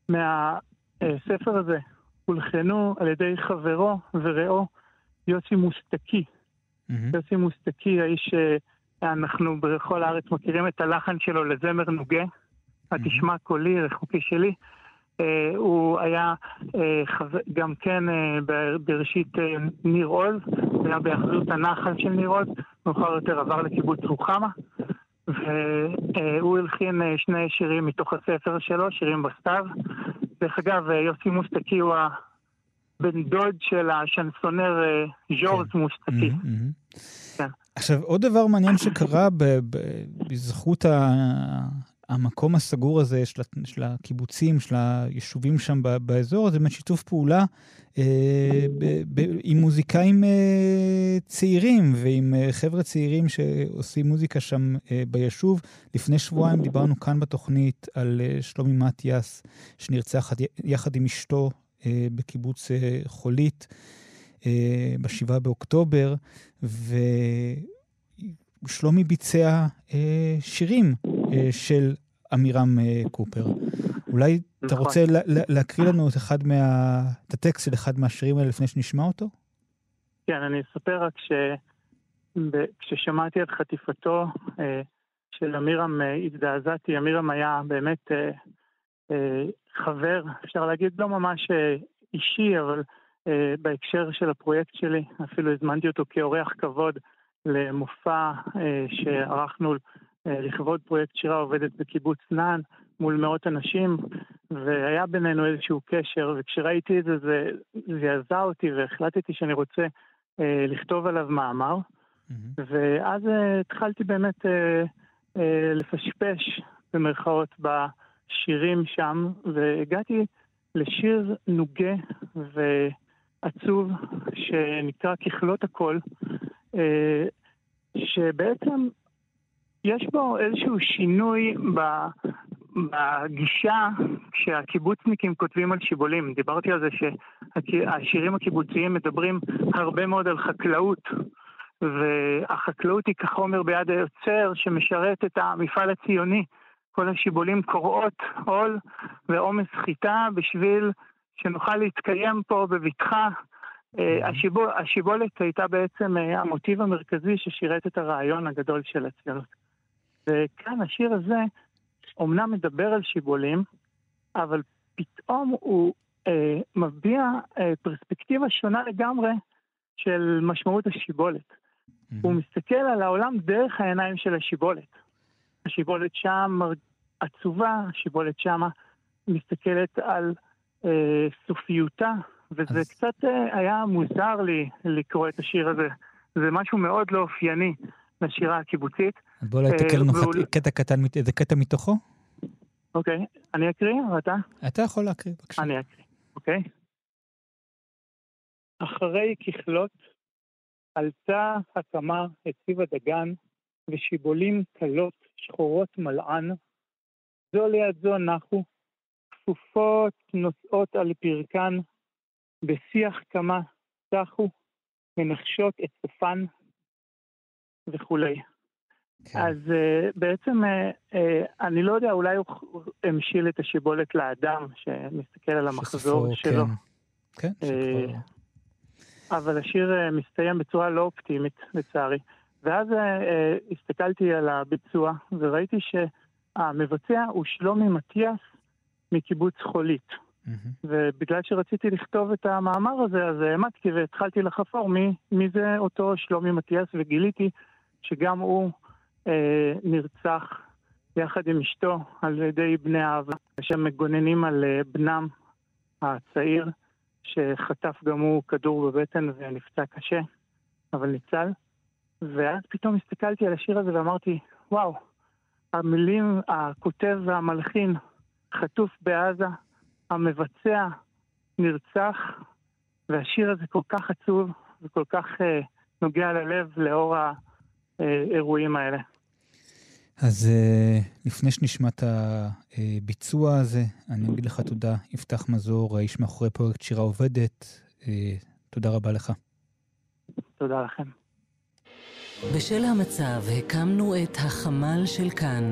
מהספר הזה הולחנו על ידי חברו ורעו יוסי מוסטקי. יוסי מוסטקי, האיש שאנחנו בכל הארץ מכירים את הלחן שלו לזמר נוגה, התשמע קולי, רחוקי שלי. אה, הוא היה אה, גם כן אה, בראשית ניר עוז, היה באחריות הנחל של ניר עוז, מאוחר יותר עבר לקיבוץ רוחמה, והוא הלחין שני שירים מתוך הספר שלו, שירים בסתיו. דרך אגב, יוסי מוסטקי הוא בן דוד של השנסונר ז'ורז כן. מוסטקי. כן. עכשיו, עוד דבר מעניין שקרה בזכות המקום הסגור הזה של, של הקיבוצים, של היישובים שם באזור, זה באמת שיתוף פעולה אה, ב, ב, עם מוזיקאים אה, צעירים ועם אה, חבר'ה צעירים שעושים מוזיקה שם אה, ביישוב. לפני שבועיים דיברנו כאן בתוכנית על אה, שלומי מתיאס, שנרצח יחד עם אשתו אה, בקיבוץ אה, חולית אה, ב-7 באוקטובר, ושלומי ביצע אה, שירים אה, של עמירם אה, קופר. אולי אתה נכון. רוצה להקריא לנו את אחד מה... את הטקסט של אחד מהשירים האלה לפני שנשמע אותו? כן, אני אספר רק ש... כששמעתי על חטיפתו של עמירם הזדעזעתי, עמירם היה באמת חבר, אפשר להגיד לא ממש אישי, אבל בהקשר של הפרויקט שלי, אפילו הזמנתי אותו כאורח כבוד למופע שערכנו אה, לכבוד פרויקט שירה עובדת בקיבוץ נען מול מאות אנשים, והיה בינינו איזשהו קשר, וכשראיתי את זה, זה זעזע אותי והחלטתי שאני רוצה אה, לכתוב עליו מאמר. Mm-hmm. ואז אה, התחלתי באמת אה, אה, לפשפש במרכאות בשירים שם, והגעתי לשיר נוגה ועצוב שנקרא ככלות הכל, אה, שבעצם יש בו איזשהו שינוי ב... בגישה כשהקיבוצניקים כותבים על שיבולים. דיברתי על זה שהשירים הקיבוציים מדברים הרבה מאוד על חקלאות, והחקלאות היא כחומר ביד היוצר שמשרת את המפעל הציוני. כל השיבולים קוראות עול ועומס חיטה בשביל שנוכל להתקיים פה בבטחה. אה, השיבול, השיבולת הייתה בעצם אה, המוטיב המרכזי ששירת את הרעיון הגדול של הציונות. וכאן השיר הזה אומנם מדבר על שיבולים, אבל פתאום הוא אה, מביע אה, פרספקטיבה שונה לגמרי של משמעות השיבולת. Mm-hmm. הוא מסתכל על העולם דרך העיניים של השיבולת. השיבולת שם עצובה, השיבולת שם מסתכלת על אה, סופיותה, וזה אז... קצת אה, היה מוזר לי לקרוא את השיר הזה. זה משהו מאוד לא אופייני לשירה הקיבוצית. בוא אולי תקריא לנו קטע קטן, איזה קטע מתוכו. אוקיי, אני אקריא או אתה? אתה יכול להקריא, בבקשה. אני אקריא, אוקיי. אחרי ככלות עלתה הקמה את סיב הדגן, ושיבולים קלות שחורות מלען, זו ליד זו נחו, כפופות נושאות על פרקן, בשיח קמה צחו, מנחשות את סופן וכולי. כן. אז uh, בעצם uh, uh, אני לא יודע, אולי הוא המשיל את השיבולת לאדם שמסתכל על המחזור שספור, שלו. כן, כן שכבר... אבל השיר uh, מסתיים בצורה לא אופטימית, לצערי. ואז uh, uh, הסתכלתי על הביצוע וראיתי שהמבצע הוא שלומי מתיאס מקיבוץ חולית. Mm-hmm. ובגלל שרציתי לכתוב את המאמר הזה, אז העמדתי והתחלתי לחפור מי, מי זה אותו שלומי מתיאס, וגיליתי שגם הוא אה, נרצח יחד עם אשתו על ידי בני אהבה, שהם מגוננים על אה, בנם הצעיר, שחטף גם הוא כדור בבטן ונפצע קשה, אבל ניצל. ואז פתאום הסתכלתי על השיר הזה ואמרתי, וואו, המילים, הכותב והמלחין חטוף בעזה, המבצע נרצח, והשיר הזה כל כך עצוב וכל כך אה, נוגע ללב לאור האירועים האלה. אז uh, לפני שנשמע את הביצוע הזה, אני אגיד לך תודה, יפתח מזור, האיש מאחורי פרויקט שירה עובדת. Uh, תודה רבה לך. תודה לכם. בשל המצב הקמנו את החמ"ל של כאן,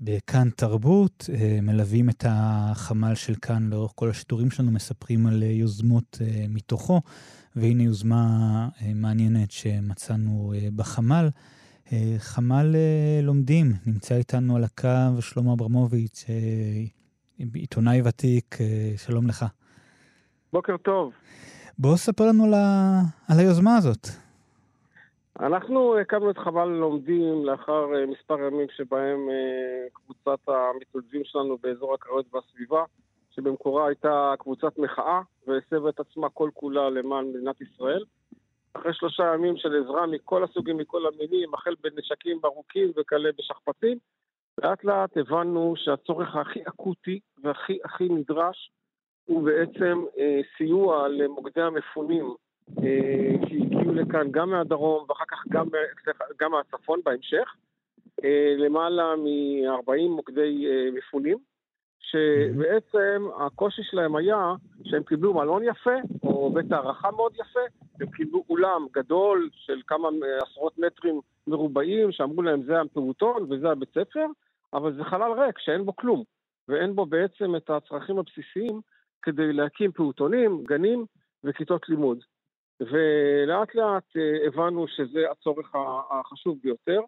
בכאן תרבות, אה, מלווים את החמ"ל של כאן לאורך כל השידורים שלנו, מספרים על אה, יוזמות מתוכו, והנה יוזמה מעניינת שמצאנו בחמ"ל. חמ"ל לומדים, נמצא איתנו על הקו שלמה אברמוביץ', עיתונאי ותיק, שלום לך. בוקר טוב. בוא ספר לנו. על היוזמה הזאת. אנחנו הקמנו את חבל לומדים לאחר אה, מספר ימים שבהם אה, קבוצת המתנדבים שלנו באזור הקריות והסביבה, שבמקורה הייתה קבוצת מחאה והסבה את עצמה כל כולה למען מדינת ישראל. אחרי שלושה ימים של עזרה מכל הסוגים, מכל המינים, החל בנשקים ארוכים וכלה בשכפ"צים, לאט לאט הבנו שהצורך הכי אקוטי והכי הכי נדרש הוא בעצם אה, סיוע למוקדי המפונים שהגיעו לכאן גם מהדרום ואחר כך גם, גם מהצפון בהמשך, אה, למעלה מ-40 מוקדי אה, מפונים, שבעצם הקושי שלהם היה שהם קיבלו מלון יפה, או בית הערכה מאוד יפה, הם קיבלו אולם גדול של כמה עשרות מטרים מרובעים, שאמרו להם זה הפעוטון וזה הבית ספר, אבל זה חלל ריק שאין בו כלום, ואין בו בעצם את הצרכים הבסיסיים כדי להקים פעוטונים, גנים וכיתות לימוד. ולאט לאט אה, הבנו שזה הצורך החשוב ביותר.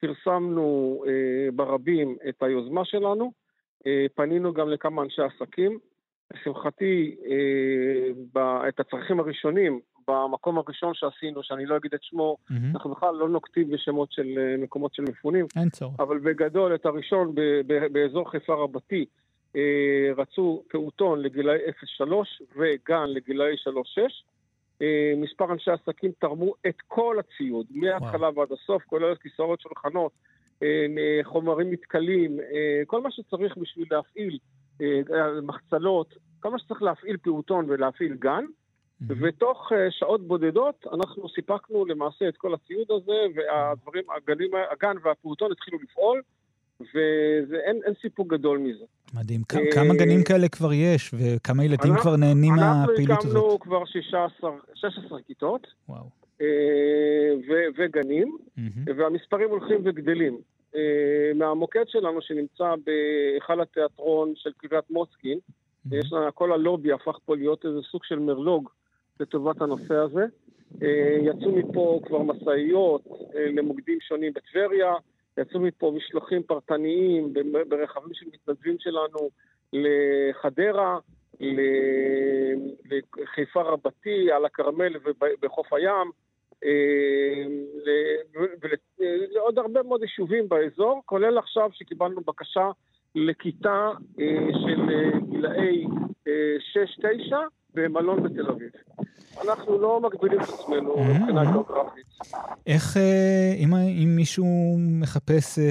פרסמנו אה, ברבים את היוזמה שלנו, אה, פנינו גם לכמה אנשי עסקים. לשמחתי, את הצרכים הראשונים, במקום הראשון שעשינו, שאני לא אגיד את שמו, mm-hmm. אנחנו בכלל לא נוקטים בשמות של מקומות של מפונים. אין צורך. אבל בגדול, את הראשון באזור חיפה רבתי, רצו פעוטון לגילאי 0-3 וגן לגילאי 3-6. אה, מספר אנשי עסקים תרמו את כל הציוד, מההתחלה ועד הסוף, כולל כיסאות שולחנות, אה, חומרים מתכלים, אה, כל מה שצריך בשביל להפעיל מחצלות, כל מה שצריך להפעיל פעוטון ולהפעיל גן, ותוך שעות בודדות אנחנו סיפקנו למעשה את כל הציוד הזה, והדברים, הגנים, הגן והפעוטון התחילו לפעול. ואין סיפוק גדול מזה. מדהים. אה, כמה גנים כאלה כבר יש, וכמה ילדים כבר נהנים מהפעילות הזאת? אנחנו הקמנו כבר 16, 16 כיתות. וואו. אה, וגנים, והמספרים הולכים וגדלים. אה, מהמוקד שלנו שנמצא בהיכל התיאטרון של קריית מוצקין, יש לנו, כל הלובי הפך פה להיות איזה סוג של מרלוג לטובת הנושא הזה. יצאו מפה כבר משאיות למוקדים שונים בטבריה, יצאו מפה משלוחים פרטניים ברכבים של מתנדבים שלנו לחדרה, לחיפה רבתי, על הכרמל ובחוף הים, אה, ולעוד הרבה מאוד יישובים באזור, כולל עכשיו שקיבלנו בקשה לכיתה אה, של גילאי 6-9 אה, במלון בתל אביב. אנחנו לא מגבילים את עצמנו. מבחינה גיאוגרפית. איך, אה, אם, אם מישהו מחפש אה,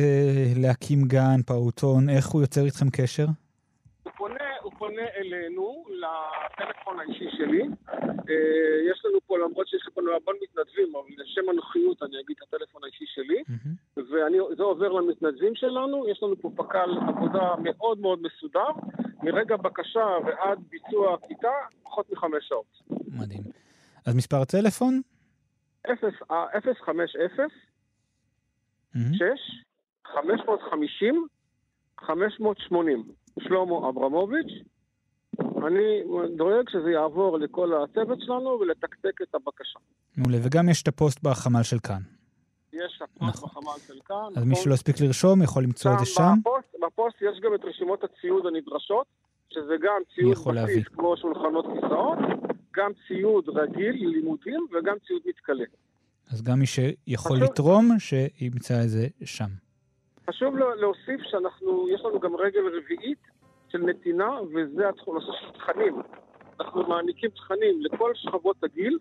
להקים גן, פעוטון, איך הוא יוצר איתכם קשר? הוא פונה, הוא פונה אלינו, לטלפון האישי שלי. אה, יש לנו פה, למרות שיש לנו המון מתנדבים, אבל לשם הנוחיות אני אגיד את הטלפון האישי שלי. וזה עובר למתנדבים שלנו. יש לנו פה פק"ל עבודה מאוד מאוד מסודר. מרגע בקשה ועד ביצוע כיתה, פחות מחמש שעות. מדהים. אז מספר הטלפון? 050 6 550 580. שלמה אברמוביץ'. אני דואג שזה יעבור לכל הצוות שלנו ולתקתק את הבקשה. מעולה, וגם יש את הפוסט בחמ"ל של כאן. יש הפוסט נכון. בחמ"ל של כאן. אז מי שלא הספיק לרשום יכול למצוא את זה שם. בפוסט, בפוסט יש גם את רשימות הציוד הנדרשות, שזה גם ציוד בסיס כמו שולחנות כיסאות, גם ציוד רגיל ללימודים וגם ציוד מתכלה. אז גם מי שיכול חשוב... לתרום, שימצא את זה שם. חשוב להוסיף שאנחנו, יש לנו גם רגל רביעית של נתינה, וזה הנושא של תכנים. אנחנו מעניקים תכנים לכל שכבות הגיל,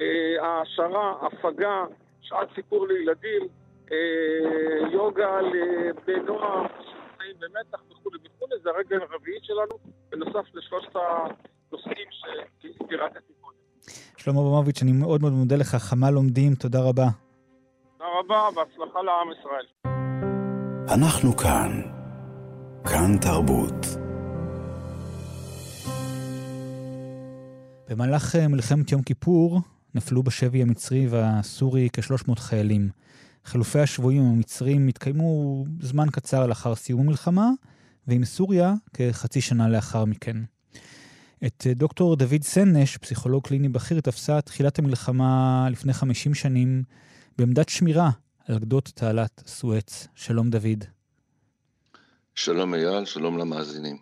אה, העשרה, הפגה, שעת סיפור לילדים, אה, יוגה לבני נוער, שנמצאים במתח וכולי וכולי, זה הרגל הרביעית שלנו, בנוסף לשלושת הנושאים שפירטתי קודם. שלמה אברמוביץ', אני מאוד מאוד מודה לך, חמה לומדים, תודה רבה. תודה רבה, בהצלחה לעם ישראל. אנחנו כאן. כאן תרבות. במהלך אה, מלחמת יום כיפור נפלו בשבי המצרי והסורי כ-300 חיילים. חילופי השבויים המצרים התקיימו זמן קצר לאחר סיום המלחמה, ועם סוריה כחצי שנה לאחר מכן. את דוקטור דוד סנש, פסיכולוג קליני בכיר, תפסה תחילת המלחמה לפני 50 שנים בעמדת שמירה על גדות תעלת סואץ. שלום דוד. שלום אייל, שלום למאזינים.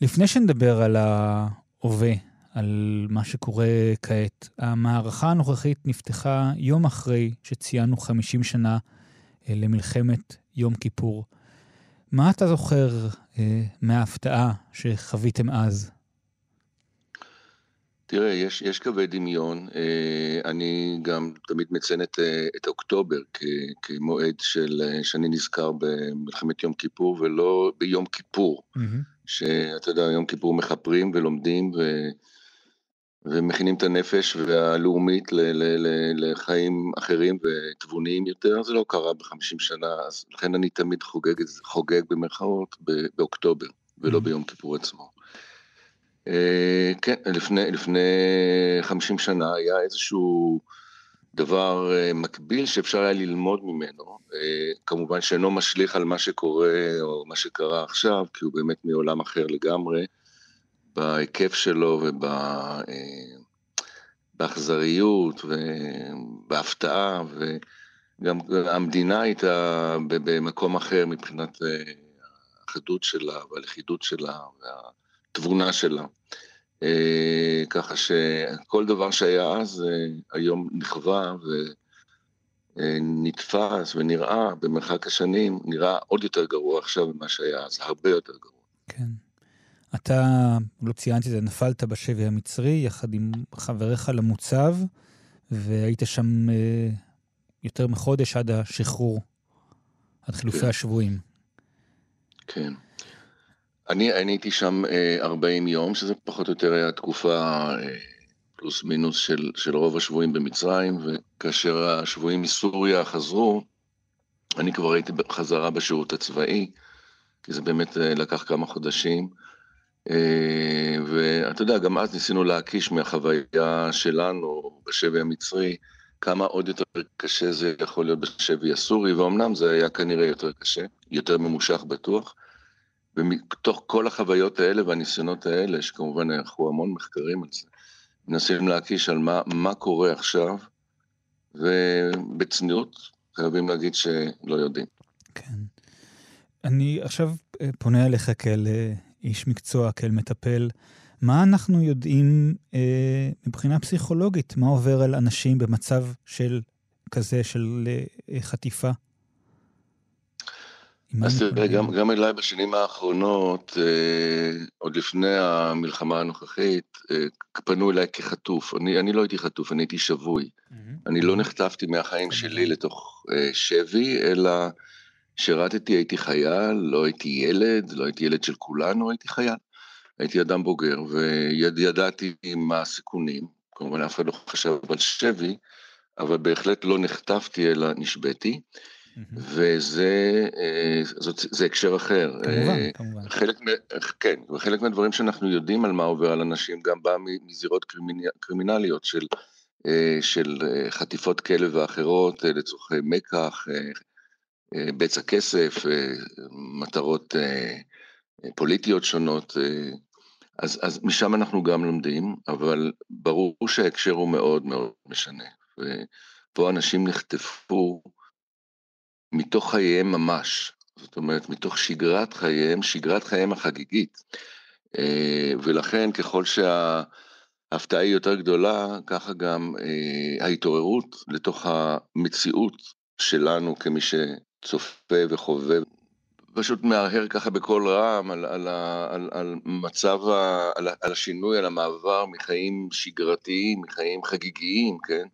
לפני שנדבר על ההווה, על מה שקורה כעת, המערכה הנוכחית נפתחה יום אחרי שציינו 50 שנה אה, למלחמת יום כיפור. מה אתה זוכר אה, מההפתעה שחוויתם אז? תראה, יש, יש קווי דמיון. אה, אני גם תמיד מציין את, אה, את אוקטובר כ, כמועד של, אה, שאני נזכר במלחמת יום כיפור, ולא ביום כיפור. Mm-hmm. שאתה יודע, יום כיפור מכפרים ולומדים ו, ומכינים את הנפש והלאומית ל, ל, ל, לחיים אחרים ותבוניים יותר, זה לא קרה בחמישים שנה, אז לכן אני תמיד חוגג, חוגג במרכאות באוקטובר, ולא mm-hmm. ביום כיפור עצמו. אה, כן, לפני, לפני 50 שנה היה איזשהו דבר אה, מקביל שאפשר היה ללמוד ממנו, אה, כמובן שאינו משליך על מה שקורה או מה שקרה עכשיו, כי הוא באמת מעולם אחר לגמרי, בהיקף שלו ובאכזריות ובהפתעה, וגם המדינה הייתה במקום אחר מבחינת האחדות שלה והלכידות שלה. וה... התבונה שלה. אה, ככה שכל דבר שהיה אז, אה, היום נכווה ונתפס ונראה במרחק השנים, נראה עוד יותר גרוע עכשיו ממה שהיה אז, הרבה יותר גרוע. כן. אתה, לא ציינתי את זה, נפלת בשבי המצרי יחד עם חבריך למוצב, והיית שם אה, יותר מחודש עד השחרור, עד חילופי כן. השבויים. כן. אני, הייתי שם אה, 40 יום, שזה פחות או יותר היה תקופה אה, פלוס מינוס של, של רוב השבויים במצרים, וכאשר השבויים מסוריה חזרו, אני כבר הייתי חזרה בשירות הצבאי, כי זה באמת אה, לקח כמה חודשים. אה, ואתה יודע, גם אז ניסינו להקיש מהחוויה שלנו בשבי המצרי, כמה עוד יותר קשה זה יכול להיות בשבי הסורי, ואומנם זה היה כנראה יותר קשה, יותר ממושך בטוח. ומתוך כל החוויות האלה והניסיונות האלה, שכמובן נערכו המון מחקרים על זה, מנסים להקיש על מה, מה קורה עכשיו, ובצניעות חייבים להגיד שלא יודעים. כן. אני עכשיו אה, פונה אליך כאל אה, איש מקצוע, כאל מטפל. מה אנחנו יודעים אה, מבחינה פסיכולוגית? מה עובר על אנשים במצב של כזה, של אה, חטיפה? אז תראה, גם, גם אליי בשנים האחרונות, אה, עוד לפני המלחמה הנוכחית, אה, פנו אליי כחטוף. אני, אני לא הייתי חטוף, אני הייתי שבוי. Mm-hmm. אני לא נחטפתי מהחיים שלי לתוך אה, שבי, אלא שירתתי, הייתי חייל, לא הייתי ילד, לא הייתי ילד של כולנו, הייתי חייל. הייתי אדם בוגר, וידעתי מה הסיכונים. כמובן, אף אחד לא חשב על שבי, אבל בהחלט לא נחטפתי, אלא נשבתי. וזה אה, זאת, זה הקשר אחר. כמובן, אה, כמובן. חלק, כן, וחלק מהדברים שאנחנו יודעים על מה עובר על אנשים גם בא מזירות קרימינליות של, אה, של חטיפות כאלה ואחרות לצורכי מקח, בצע כסף, מטרות פוליטיות שונות. אז, אז משם אנחנו גם לומדים, אבל ברור שההקשר הוא מאוד מאוד משנה. ופה אנשים נחטפו מתוך חייהם ממש, זאת אומרת, מתוך שגרת חייהם, שגרת חייהם החגיגית. אה, ולכן ככל שההפתעה היא יותר גדולה, ככה גם אה, ההתעוררות לתוך המציאות שלנו כמי שצופה וחובב. פשוט מהרהר ככה בקול רם על, על, על, על מצב, ה, על, על השינוי, על המעבר מחיים שגרתיים, מחיים חגיגיים, כן?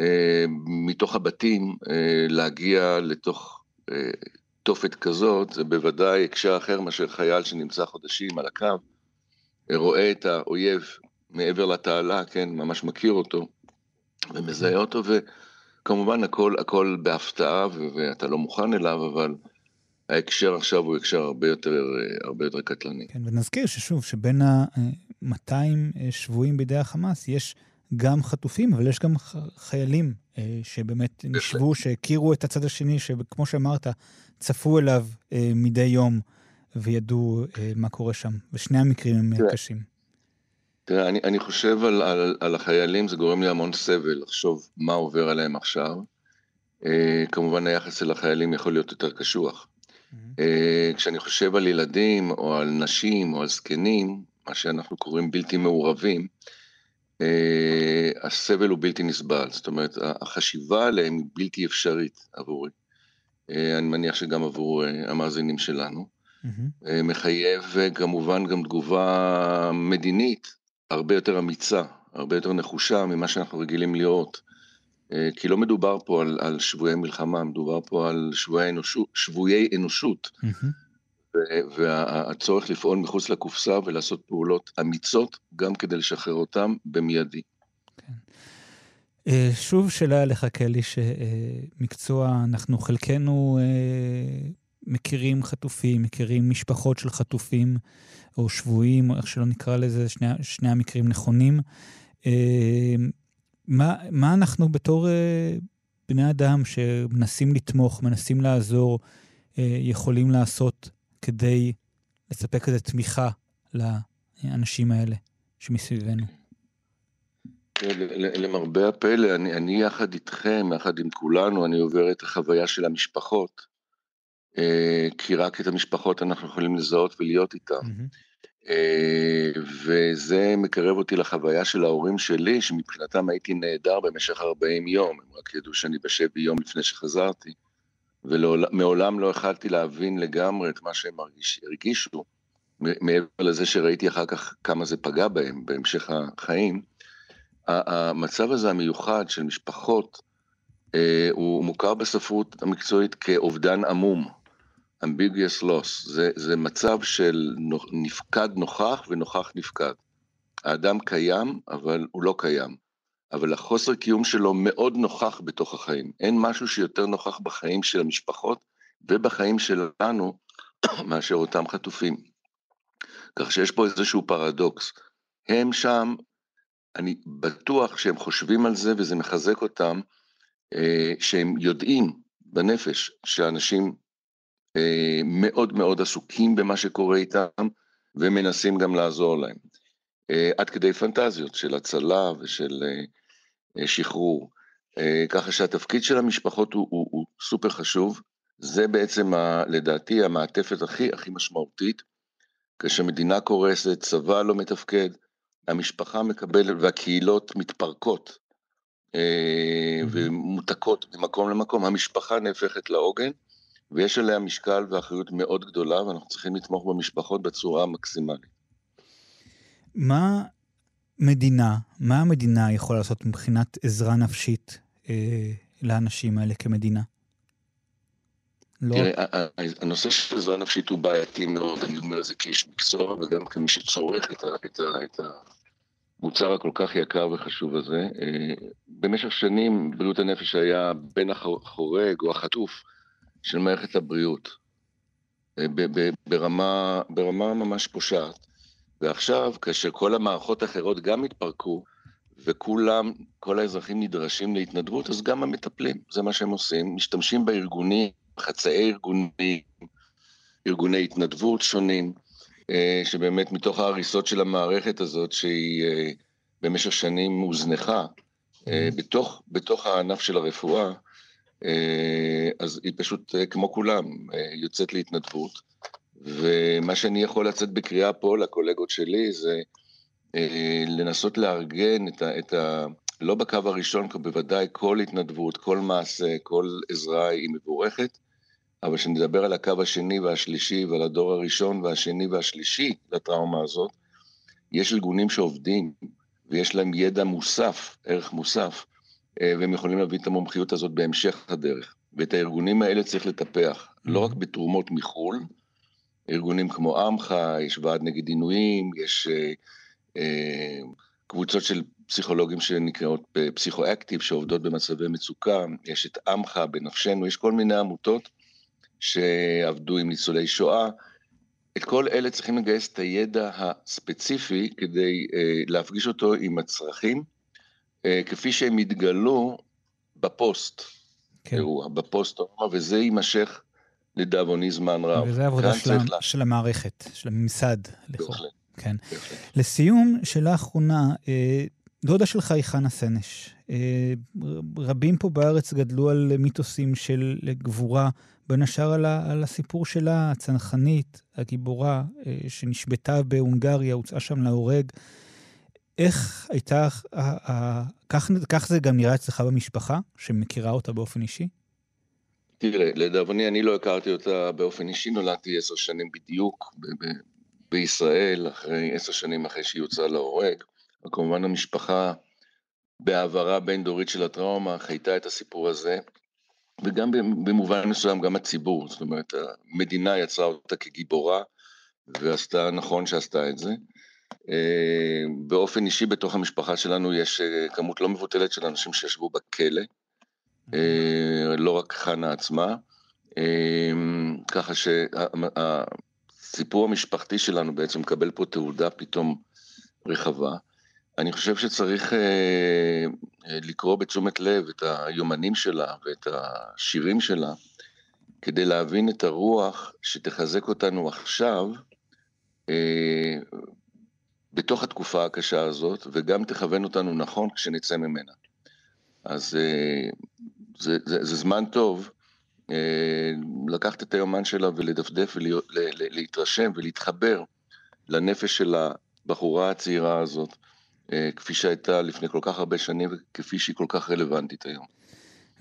אה, מתוך הבתים אה, להגיע לתוך אה, תופת כזאת, זה בוודאי הקשר אחר מאשר חייל שנמצא חודשים על הקו, רואה את האויב מעבר לתעלה, כן, ממש מכיר אותו ומזהה אותו, וכמובן הכל, הכל בהפתעה ואתה לא מוכן אליו, אבל ההקשר עכשיו הוא הקשר הרבה יותר, הרבה יותר קטלני. כן, ונזכיר ששוב, שבין ה-200 שבויים בידי החמאס יש גם חטופים, אבל יש גם חיילים שבאמת נשבו, שהכירו את הצד השני, שכמו שאמרת, צפו אליו מדי יום וידעו מה קורה שם. ושני המקרים הם קשים. תראה, אני, אני חושב על, על, על החיילים, זה גורם לי המון סבל לחשוב מה עובר עליהם עכשיו. אה, כמובן היחס אל החיילים יכול להיות יותר קשוח. Mm-hmm. אה, כשאני חושב על ילדים או על נשים או על זקנים, מה שאנחנו קוראים בלתי מעורבים, אה, הסבל הוא בלתי נסבל, זאת אומרת, החשיבה עליהם היא בלתי אפשרית עבורי. אה, אני מניח שגם עבור אה, המאזינים שלנו. Mm-hmm. אה, מחייב אה, כמובן גם תגובה מדינית הרבה יותר אמיצה, הרבה יותר נחושה ממה שאנחנו רגילים לראות. אה, כי לא מדובר פה על, על שבויי מלחמה, מדובר פה על שבויי אנושות, שבויי אנושות. Mm-hmm. והצורך לפעול מחוץ לקופסה ולעשות פעולות אמיצות, גם כדי לשחרר אותם במיידי. כן. אה, שוב שאלה אליך, קלי, שמקצוע, אנחנו חלקנו אה, מכירים חטופים, מכירים משפחות של חטופים או שבויים, או איך שלא נקרא לזה, שני, שני המקרים נכונים. אה, מה, מה אנחנו בתור בני אדם שמנסים לתמוך, מנסים לעזור, יכולים לעשות כדי לספק איזו תמיכה לאנשים האלה שמסביבנו. למרבה הפלא, אני, אני יחד איתכם, יחד עם כולנו, אני עובר את החוויה של המשפחות, אה, כי רק את המשפחות אנחנו יכולים לזהות ולהיות איתם. Mm-hmm. וזה מקרב אותי לחוויה של ההורים שלי, שמבחינתם הייתי נהדר במשך 40 יום, הם רק ידעו שאני בשבי יום לפני שחזרתי. ומעולם לא יכלתי להבין לגמרי את מה שהם הרגיש, הרגישו, מעבר לזה שראיתי אחר כך כמה זה פגע בהם בהמשך החיים. המצב הזה המיוחד של משפחות, אה, הוא מוכר בספרות המקצועית כאובדן עמום, ambiguous loss, זה, זה מצב של נפקד נוכח ונוכח נפקד. האדם קיים, אבל הוא לא קיים. אבל החוסר קיום שלו מאוד נוכח בתוך החיים. אין משהו שיותר נוכח בחיים של המשפחות ובחיים שלנו (clears throat) מאשר אותם חטופים. כך שיש פה איזשהו פרדוקס. הם שם, אני בטוח שהם חושבים על זה וזה מחזק אותם, אה, שהם יודעים בנפש שאנשים אה, מאוד מאוד עסוקים במה שקורה איתם ומנסים גם לעזור להם. אה, עד כדי פנטזיות של הצלה ושל שחרור. אה, ככה שהתפקיד של המשפחות הוא, הוא, הוא סופר חשוב. זה בעצם, ה, לדעתי, המעטפת הכי הכי משמעותית. כשמדינה קורסת, צבא לא מתפקד, המשפחה מקבלת והקהילות מתפרקות אה, ומותקות ממקום למקום, המשפחה נהפכת לעוגן, ויש עליה משקל ואחריות מאוד גדולה, ואנחנו צריכים לתמוך במשפחות בצורה המקסימלית. מה מדינה, מה המדינה יכולה לעשות מבחינת עזרה נפשית אה, לאנשים האלה כמדינה? לא... תראה, הנושא של עזרה נפשית הוא בעייתי מאוד, אני אומר את זה כאיש מקצוע וגם כמי שצורך את, ה, את, ה, את המוצר הכל כך יקר וחשוב הזה. אה, במשך שנים בריאות הנפש היה בין החורג או החטוף של מערכת הבריאות, אה, ברמה, ברמה ממש פושעת. ועכשיו, כאשר כל המערכות האחרות גם התפרקו, וכולם, כל האזרחים נדרשים להתנדבות, אז גם המטפלים, זה מה שהם עושים, משתמשים בארגונים, חצאי ארגונים, ארגוני התנדבות שונים, אה, שבאמת מתוך ההריסות של המערכת הזאת, שהיא אה, במשך שנים הוזנחה, אה, mm-hmm. בתוך, בתוך הענף של הרפואה, אז היא פשוט, כמו כולם, יוצאת להתנדבות. ומה שאני יכול לצאת בקריאה פה לקולגות שלי זה אה, לנסות לארגן את ה, את ה... לא בקו הראשון, כי בוודאי כל התנדבות, כל מעשה, כל עזרה היא מבורכת, אבל כשנדבר על הקו השני והשלישי ועל הדור הראשון והשני והשלישי לטראומה הזאת, יש ארגונים שעובדים ויש להם ידע מוסף, ערך מוסף, אה, והם יכולים להביא את המומחיות הזאת בהמשך הדרך. ואת הארגונים האלה צריך לטפח, לא רק בתרומות מחו"ל, ארגונים כמו עמך, יש ועד נגד עינויים, יש אה, אה, קבוצות של פסיכולוגים שנקראות אה, פסיכואקטיב, שעובדות במצבי מצוקה, יש את עמך, בנפשנו, יש כל מיני עמותות שעבדו עם ניצולי שואה. את כל אלה צריכים לגייס את הידע הספציפי כדי אה, להפגיש אותו עם הצרכים כפי שהם התגלו בפוסט כן. אירוע, בפוסט טראומה, וזה יימשך לדאבוני זמן רב. וזה עבודה של, לה... של המערכת, של הממסד. בהחלט. כן. בהחלט. לסיום, שאלה אחרונה, אה, דודה שלך היא חנה סנש. אה, רבים פה בארץ גדלו על מיתוסים של גבורה, בין השאר על, על הסיפור שלה, הצנחנית, הגיבורה, אה, שנשבתה בהונגריה, הוצאה שם להורג. איך הייתה, כך, כך זה גם נראה אצלך במשפחה, שמכירה אותה באופן אישי? תראה, לדאבוני אני לא הכרתי אותה באופן אישי, נולדתי עשר שנים בדיוק בישראל, אחרי עשר שנים אחרי שהיא הוצאה להורג. וכמובן המשפחה בהעברה בין דורית של הטראומה חייתה את הסיפור הזה, וגם במובן מסוים גם הציבור, זאת אומרת המדינה יצרה אותה כגיבורה, ועשתה נכון שעשתה את זה. אה, באופן אישי בתוך המשפחה שלנו יש אה, כמות לא מבוטלת של אנשים שישבו בכלא, לא רק חנה עצמה, ככה שהסיפור המשפחתי שלנו בעצם מקבל פה תעודה פתאום רחבה. אני חושב שצריך אה, לקרוא בתשומת לב את היומנים שלה ואת השירים שלה, כדי להבין את הרוח שתחזק אותנו עכשיו, אה, בתוך התקופה הקשה הזאת, וגם תכוון אותנו נכון כשנצא ממנה. אז אה, זה, זה, זה זמן טוב אה, לקחת את היומן שלה ולדפדף ולהתרשם ולהתחבר לנפש של הבחורה הצעירה הזאת, אה, כפי שהייתה לפני כל כך הרבה שנים וכפי שהיא כל כך רלוונטית היום.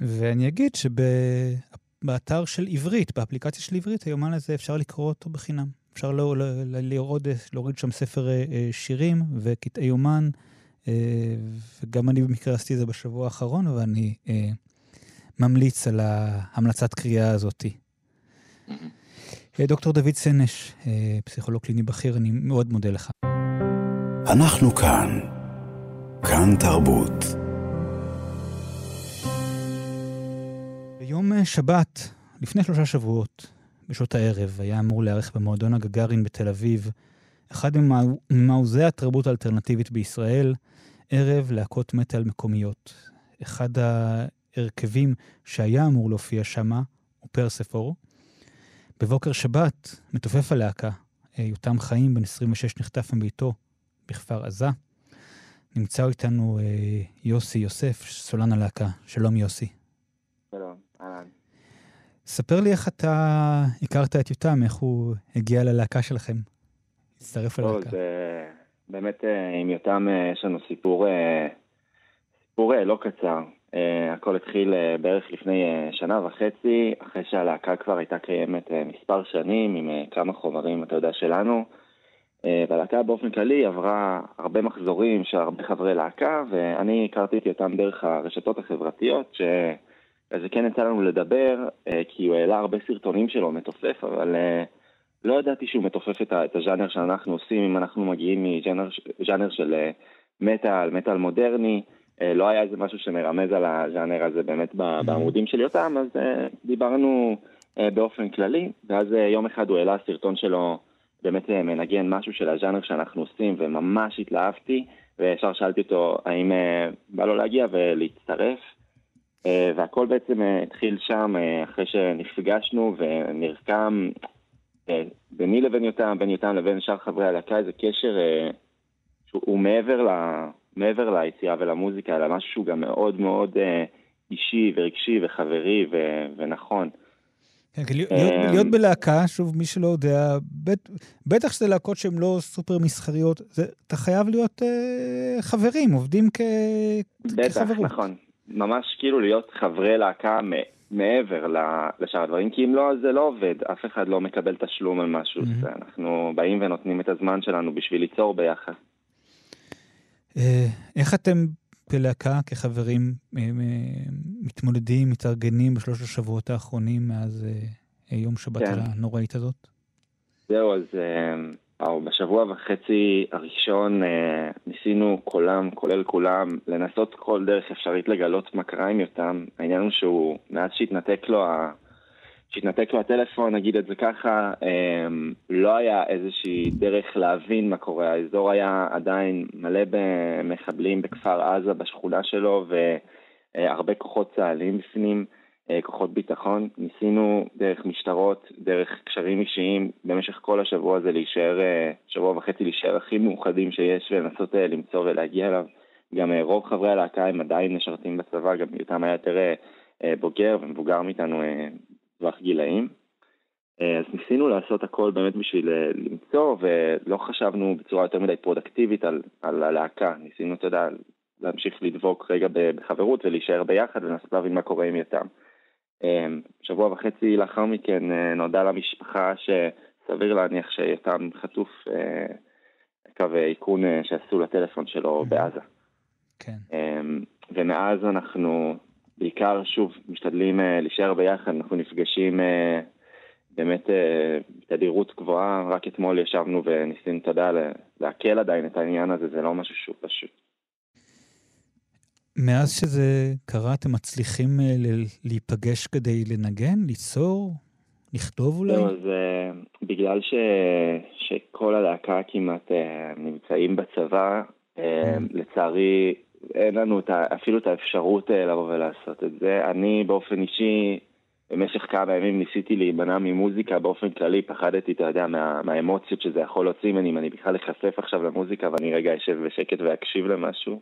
ואני אגיד שבאתר של עברית, באפליקציה של עברית, היומן הזה אפשר לקרוא אותו בחינם. אפשר לא, לא, להוריד, להוריד שם ספר אה, שירים וקטעי יומן, וגם אני במקרה עשיתי את זה בשבוע האחרון, ואני ממליץ על ההמלצת קריאה הזאתי. דוקטור דוד סנש, פסיכולוג קליני בכיר, אני מאוד מודה לך. אנחנו כאן. כאן תרבות. ביום שבת, לפני שלושה שבועות, בשעות הערב, היה אמור להיערך במועדון הגגארין בתל אביב, אחד ממעוזי התרבות האלטרנטיבית בישראל, ערב להקות מטאל מקומיות. אחד ההרכבים שהיה אמור להופיע שמה הוא פרספור. בבוקר שבת מתופף הלהקה, יותם חיים, בן 26, נחטף מביתו בכפר עזה. נמצא איתנו אה, יוסי יוסף, סולן הלהקה. שלום יוסי. שלום, אהלן. ספר לי איך אתה הכרת את יותם, איך הוא הגיע ללהקה שלכם. הצטרף ללהקה. טוב, באמת אה, עם יותם אה, יש לנו סיפור, אה, סיפור לא קצר. הכל התחיל בערך לפני שנה וחצי, אחרי שהלהקה כבר הייתה קיימת מספר שנים עם כמה חומרים, אתה יודע, שלנו. והלהקה באופן כללי עברה הרבה מחזורים של הרבה חברי להקה, ואני הכרתי את יותם דרך הרשתות החברתיות, ש... אז כן יצא לנו לדבר, אה, כי הוא העלה הרבה סרטונים שלו מתופף, אבל אה, לא ידעתי שהוא מתופף את, הז'אנר שאנחנו עושים, אם אנחנו מגיעים מז'אנר של אה, מטאל, מטאל מודרני, לא היה איזה משהו שמרמז על הז'אנר הזה באמת. בעמודים של יותם, אז דיברנו באופן כללי, ואז יום אחד הוא העלה סרטון שלו באמת מנגן משהו של הז'אנר שאנחנו עושים, וממש התלהבתי, וישר שאלתי אותו האם בא לו להגיע ולהצטרף. אה, והכל בעצם אה, התחיל שם אה, אחרי שנפגשנו ונרקם ביני לבין יותם, בין יותם לבין שאר חברי הלהקה, איזה קשר שהוא מעבר, ל, מעבר ליצירה ולמוזיקה, אלא משהו שהוא גם מאוד מאוד אישי ורגשי וחברי ו, ונכון. כן, להיות, להיות בלהקה, שוב, מי שלא יודע, בט, בטח שזה להקות שהן לא סופר מסחריות, זה, אתה חייב להיות אה, חברים, עובדים כ, בטח, כחברות. בטח, נכון. ממש כאילו להיות חברי להקה מעבר לשאר הדברים, כי אם לא, אז זה לא עובד, אף אחד לא מקבל תשלום על משהו, mm-hmm. אנחנו באים ונותנים את הזמן שלנו בשביל ליצור ביחד. אה, איך אתם כלהקה, כחברים, אה, מתמודדים, מתארגנים בשלושת השבועות האחרונים מאז אה, יום שבת כן. הנוראית הזאת? זהו, אז וואו, בשבוע וחצי הראשון אה, ניסינו כולם, כולל כולם, לנסות כל דרך אפשרית לגלות מה קרה עם יותם. העניין הוא שהוא, מאז שהתנתק לו כשהתנתק לו הטלפון, נגיד את זה ככה, לא היה איזושהי דרך להבין מה קורה. האזור היה עדיין מלא במחבלים בכפר עזה, בשכונה שלו, והרבה כוחות צה"ליים בפנים. אה, כוחות ביטחון. ניסינו דרך משטרות, דרך קשרים אישיים, במשך כל השבוע הזה להישאר, אה, שבוע וחצי להישאר הכי מאוחדים שיש ולנסות אה, למצוא ולהגיע אליו. גם רוב חברי הלהקה הם עדיין משרתים בצבא, גם יותם היה יותר בוגר ומבוגר מאיתנו טווח גילאים. אז ניסינו לעשות הכל באמת בשביל למצוא, ולא חשבנו בצורה יותר מדי פרודקטיבית על, על הלהקה. ניסינו, אתה יודע, להמשיך לדבוק רגע בחברות ולהישאר ביחד ולנסות להבין מה קורה עם יותם. אמ, שבוע וחצי לאחר מכן אה, נודע למשפחה שסביר להניח שיותם חטוף אה, קו איכון אה, שעשו לטלפון שלו בעזה. כן. ומאז אנחנו בעיקר, שוב, משתדלים להישאר ביחד, אנחנו נפגשים באמת בתדירות גבוהה, רק אתמול ישבנו וניסינו, אתה יודע, להקל עדיין את העניין הזה, זה לא משהו שהוא פשוט. מאז שזה קרה, אתם מצליחים אה, להיפגש כדי לנגן, ליצור, לכתוב אולי? לא, זה בגלל ש... שכל הלהקה כמעט אה, נמצאים בצבא, mm. לצערי אין לנו את ה... אפילו את האפשרות לבוא ולעשות את זה. אני באופן אישי, במשך כמה ימים ניסיתי להימנע ממוזיקה באופן כללי, פחדתי, אתה יודע, מה... מהאמוציות שזה יכול להוציא ממני, אם אני בכלל אחשף עכשיו למוזיקה ואני רגע אשב בשקט ואקשיב למשהו.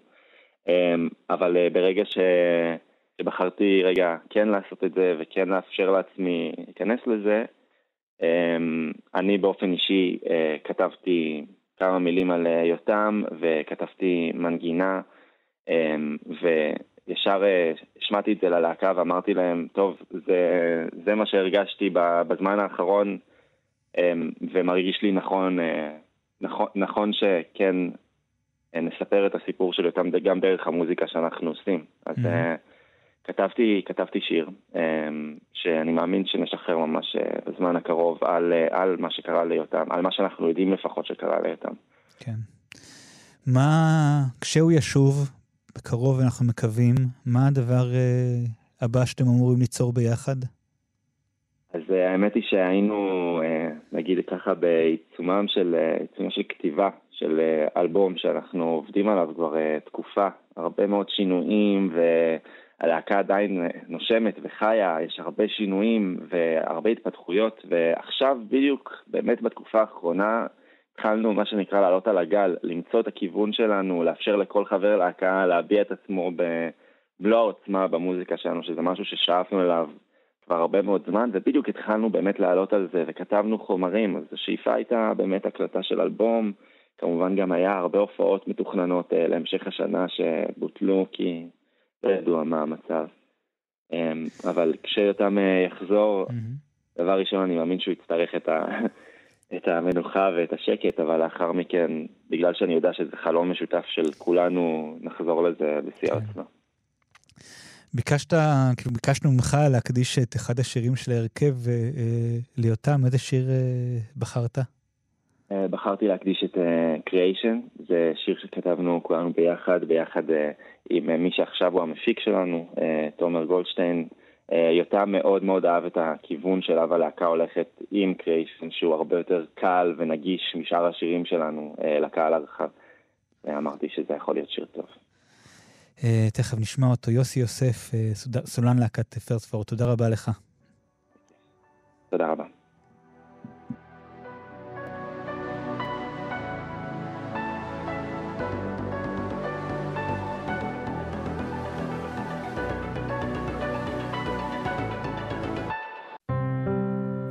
אמ, אבל אה, ברגע ש... שבחרתי רגע כן לעשות את זה וכן לאפשר לעצמי להיכנס לזה, אמ, אני באופן אישי אה, כתבתי כמה מילים על אה, יותם וכתבתי מנגינה וישר השמעתי את זה ללהקה ואמרתי להם, טוב, זה, זה מה שהרגשתי בזמן האחרון ומרגיש לי נכון, נכון, נכון שכן נספר את הסיפור של אותם גם דרך המוזיקה שאנחנו עושים. אז mm-hmm. כתבתי, כתבתי שיר um, שאני מאמין שנשחרר ממש בזמן הקרוב על, על מה שקרה ליותם, על מה שאנחנו יודעים לפחות שקרה ליותם. כן. מה, כשהוא ישוב, בקרוב אנחנו מקווים, מה הדבר uh, הבא שאתם אמורים ליצור ביחד? אז uh, האמת היא שהיינו, uh, נגיד ככה, בעיצומם של, uh, של כתיבה של אה, אלבום שאנחנו עובדים עליו כבר אה, תקופה, הרבה מאוד שינויים והלהקה עדיין נושמת וחיה, יש הרבה שינויים והרבה התפתחויות. ועכשיו בדיוק באמת בתקופה האחרונה התחלנו מה שנקרא לעלות על הגל, למצוא את הכיוון שלנו, לאפשר לכל חבר להקה להביע את עצמו במלוא העוצמה במוזיקה שלנו, שזה משהו ששאפנו אליו כבר הרבה מאוד זמן, ובדיוק התחלנו באמת לעלות על זה וכתבנו חומרים, אז השאיפה הייתה באמת הקלטה של אלבום, כמובן גם היה הרבה הופעות מתוכננות uh, להמשך השנה שבוטלו כי לא ידוע מה המצב. Um, אבל כשיותם uh, יחזור. דבר ראשון אני מאמין שהוא יצטרך את, ה, את המנוחה ואת השקט, אבל לאחר מכן, בגלל שאני יודע שזה חלום משותף של כולנו, נחזור לזה בשיא כן. ביקשת, כאילו ביקשנו ממך להקדיש את אחד השירים של ההרכב אה, ליותם, איזה שיר אה, בחרת? אה, בחרתי להקדיש את אה, Creation, זה שיר שכתבנו כולנו ביחד, ביחד אה, עם מי שעכשיו הוא המפיק שלנו, תומר גולדשטיין. יותם מאוד מאוד אהב את הכיוון שאליו הלהקה הולכת עם Creation, שהוא הרבה יותר קל ונגיש משאר השירים שלנו לקהל הרחב. ואמרתי שזה יכול להיות שיר טוב. תכף נשמע אותו. יוסי יוסף, סולן להקת פרספורט, תודה רבה לך. תודה רבה.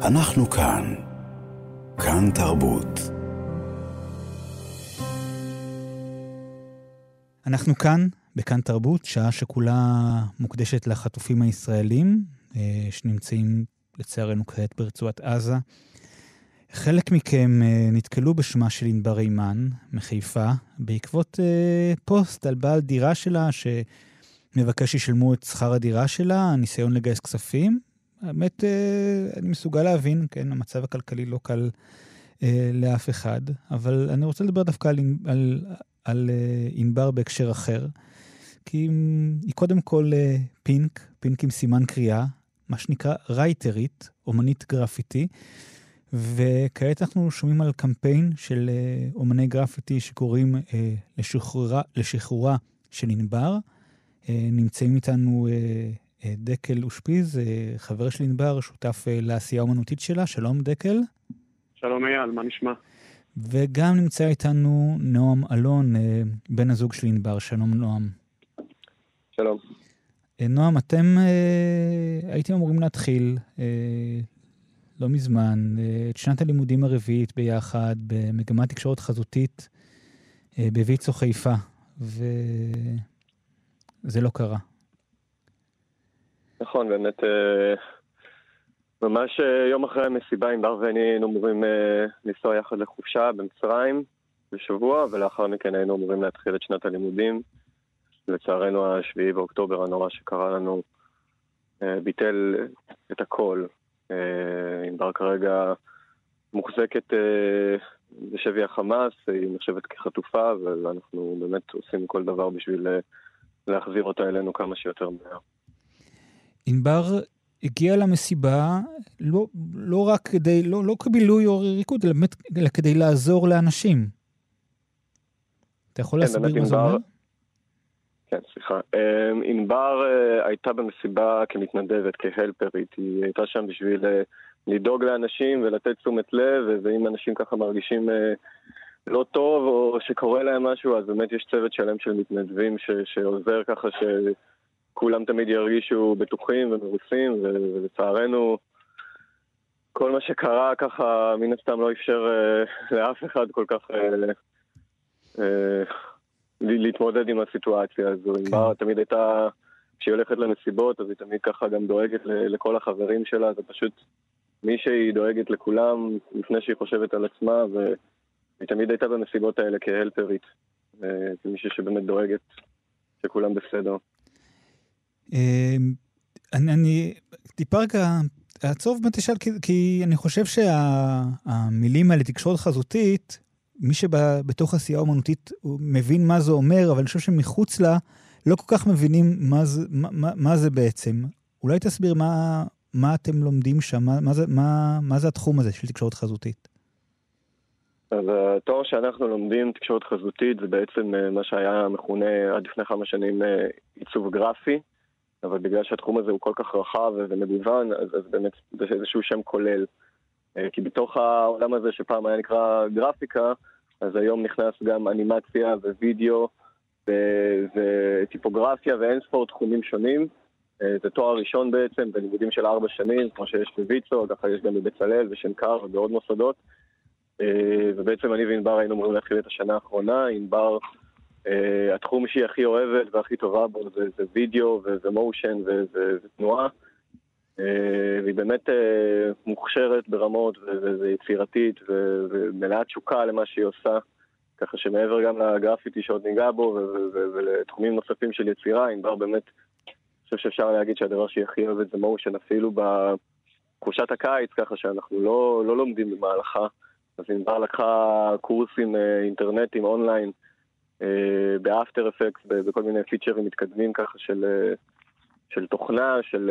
אנחנו כאן. כאן תרבות. אנחנו כאן, בכאן תרבות, שעה שכולה מוקדשת לחטופים הישראלים, אה, שנמצאים לצערנו כעת ברצועת עזה. חלק מכם אה, נתקלו בשמה של ענבר אימן מחיפה, בעקבות אה, פוסט על בעל דירה שלה שמבקש שישלמו את שכר הדירה שלה, ניסיון לגייס כספים, האמת, אה, אני מסוגל להבין, כן, המצב הכלכלי לא קל אה, לאף אחד, אבל אני רוצה לדבר דווקא על, על, על אה, ענבר בהקשר אחר, כי היא קודם כל פינק, פינק עם סימן קריאה, מה שנקרא רייטרית, אומנית גרפיטי, וכעת אנחנו שומעים על קמפיין של אה, אומני גרפיטי שקוראים אה, לשחרורה, לשחרורה של ענבר. אה, נמצאים איתנו דקל אושפיז, חבר של ענבר, שותף לעשייה האומנותית שלה. שלום, דקל. שלום אייל, מה נשמע? וגם נמצא איתנו נועם אלון, בן הזוג של ענבר. שלום, נועם. שלום. נועם, אתם הייתם אמורים להתחיל לא מזמן, את שנת הלימודים הרביעית ביחד, במגמת תקשורת חזותית אה, בוויצו חיפה, וזה לא קרה. נכון, באמת, אה, ממש אה, יום אחרי המסיבה, עם בר ואני היינו אמורים לנסוע יחד לחופשה במצרים בשבוע, ולאחר מכן היינו אמורים להתחיל את שנת הלימודים. לצערנו, השביעי באוקטובר הנורא שקרה לנו ביטל את הכל, אה, ענבר כרגע מוחזקת אה, בשבי החמאס, היא נחשבת כחטופה, ואנחנו באמת עושים כל דבר בשביל אה, להחזיר אותה אלינו כמה שיותר מהר. ענבר הגיעה למסיבה לא, לא רק כדי, לא, לא כבילוי או ריקוד, אלא באמת אלא כדי לעזור לאנשים. אתה יכול כן, להסביר מה זה אומר? כן, סליחה. אמ, ענבר אה, הייתה במסיבה כמתנדבת, כהלפרית. היא הייתה שם בשביל אה, לדאוג לאנשים ולתת תשומת לב, ואם אנשים ככה מרגישים אה, לא טוב או שקורה להם משהו, אז באמת יש צוות שלם של מתנדבים ש- שעוזר ככה שכולם תמיד ירגישו בטוחים ומרוסים, ולצערנו כל מה שקרה ככה מן הסתם לא אפשר לאף אחד כל כך... להתמודד עם הסיטואציה הזו. כן. ענבר תמיד הייתה, כשהיא הולכת למסיבות, אז היא תמיד ככה גם דואגת לכל החברים שלה, זה פשוט מישהי דואגת לכולם לפני שהיא חושבת על עצמה, והיא תמיד הייתה במסיבות האלה כהלפרית, כמישהי שבאמת דואגת שכולם בסדר. אמ, אני, אני טיפה רגע אעצור באמת תשאל, כי, כי אני חושב שהמילים האלה, תקשורת חזותית, מי שבתוך עשייה אומנותית מבין מה זה אומר, אבל אני חושב שמחוץ לה לא כל כך מבינים מה זה, מה, מה זה בעצם. אולי תסביר מה, מה אתם לומדים שם, מה, מה, זה, מה, מה זה התחום הזה של תקשורת חזותית? אז התואר שאנחנו לומדים, תקשורת חזותית, זה בעצם אה, מה שהיה מכונה עד לפני כמה שנים אה, עיצוב גרפי, אבל בגלל שהתחום הזה הוא כל כך רחב ומגוון, אז, אז באמת זה איזשהו שם כולל. אה, כי בתוך העולם הזה שפעם היה נקרא גרפיקה, אז היום נכנס גם אנימציה ווידאו וטיפוגרפיה ואין ספור תחומים שונים. אה, זה תואר ראשון בעצם, בלימודים של ארבע שנים, כמו שיש בוויצו, ככה יש גם בבצלאל ושנקר ובעוד מוסדות. אה, ובעצם אני וענבר היינו אמורים להתחיל את השנה האחרונה. ענבר, התחום שהיא הכי אוהבת והכי טובה בו זה, זה וידאו ומושן ותנועה. אה, והיא באמת אה, מוכשרת ברמות ויצירתית ומלאת תשוקה למה שהיא עושה. ככה שמעבר גם לגרפיטי שעוד ניגע בו ולתחומים נוספים של יצירה, ענבר באמת, אני חושב שאפשר להגיד שהדבר שהיא הכי אוהבת זה מושן אפילו בחופשת הקיץ, ככה שאנחנו לא, לא לומדים במהלכה. אז ענבר לקחה קורסים אינטרנטיים אונליין באפטר אפקס, בכל מיני פיצ'רים מתקדמים ככה של, של תוכנה, של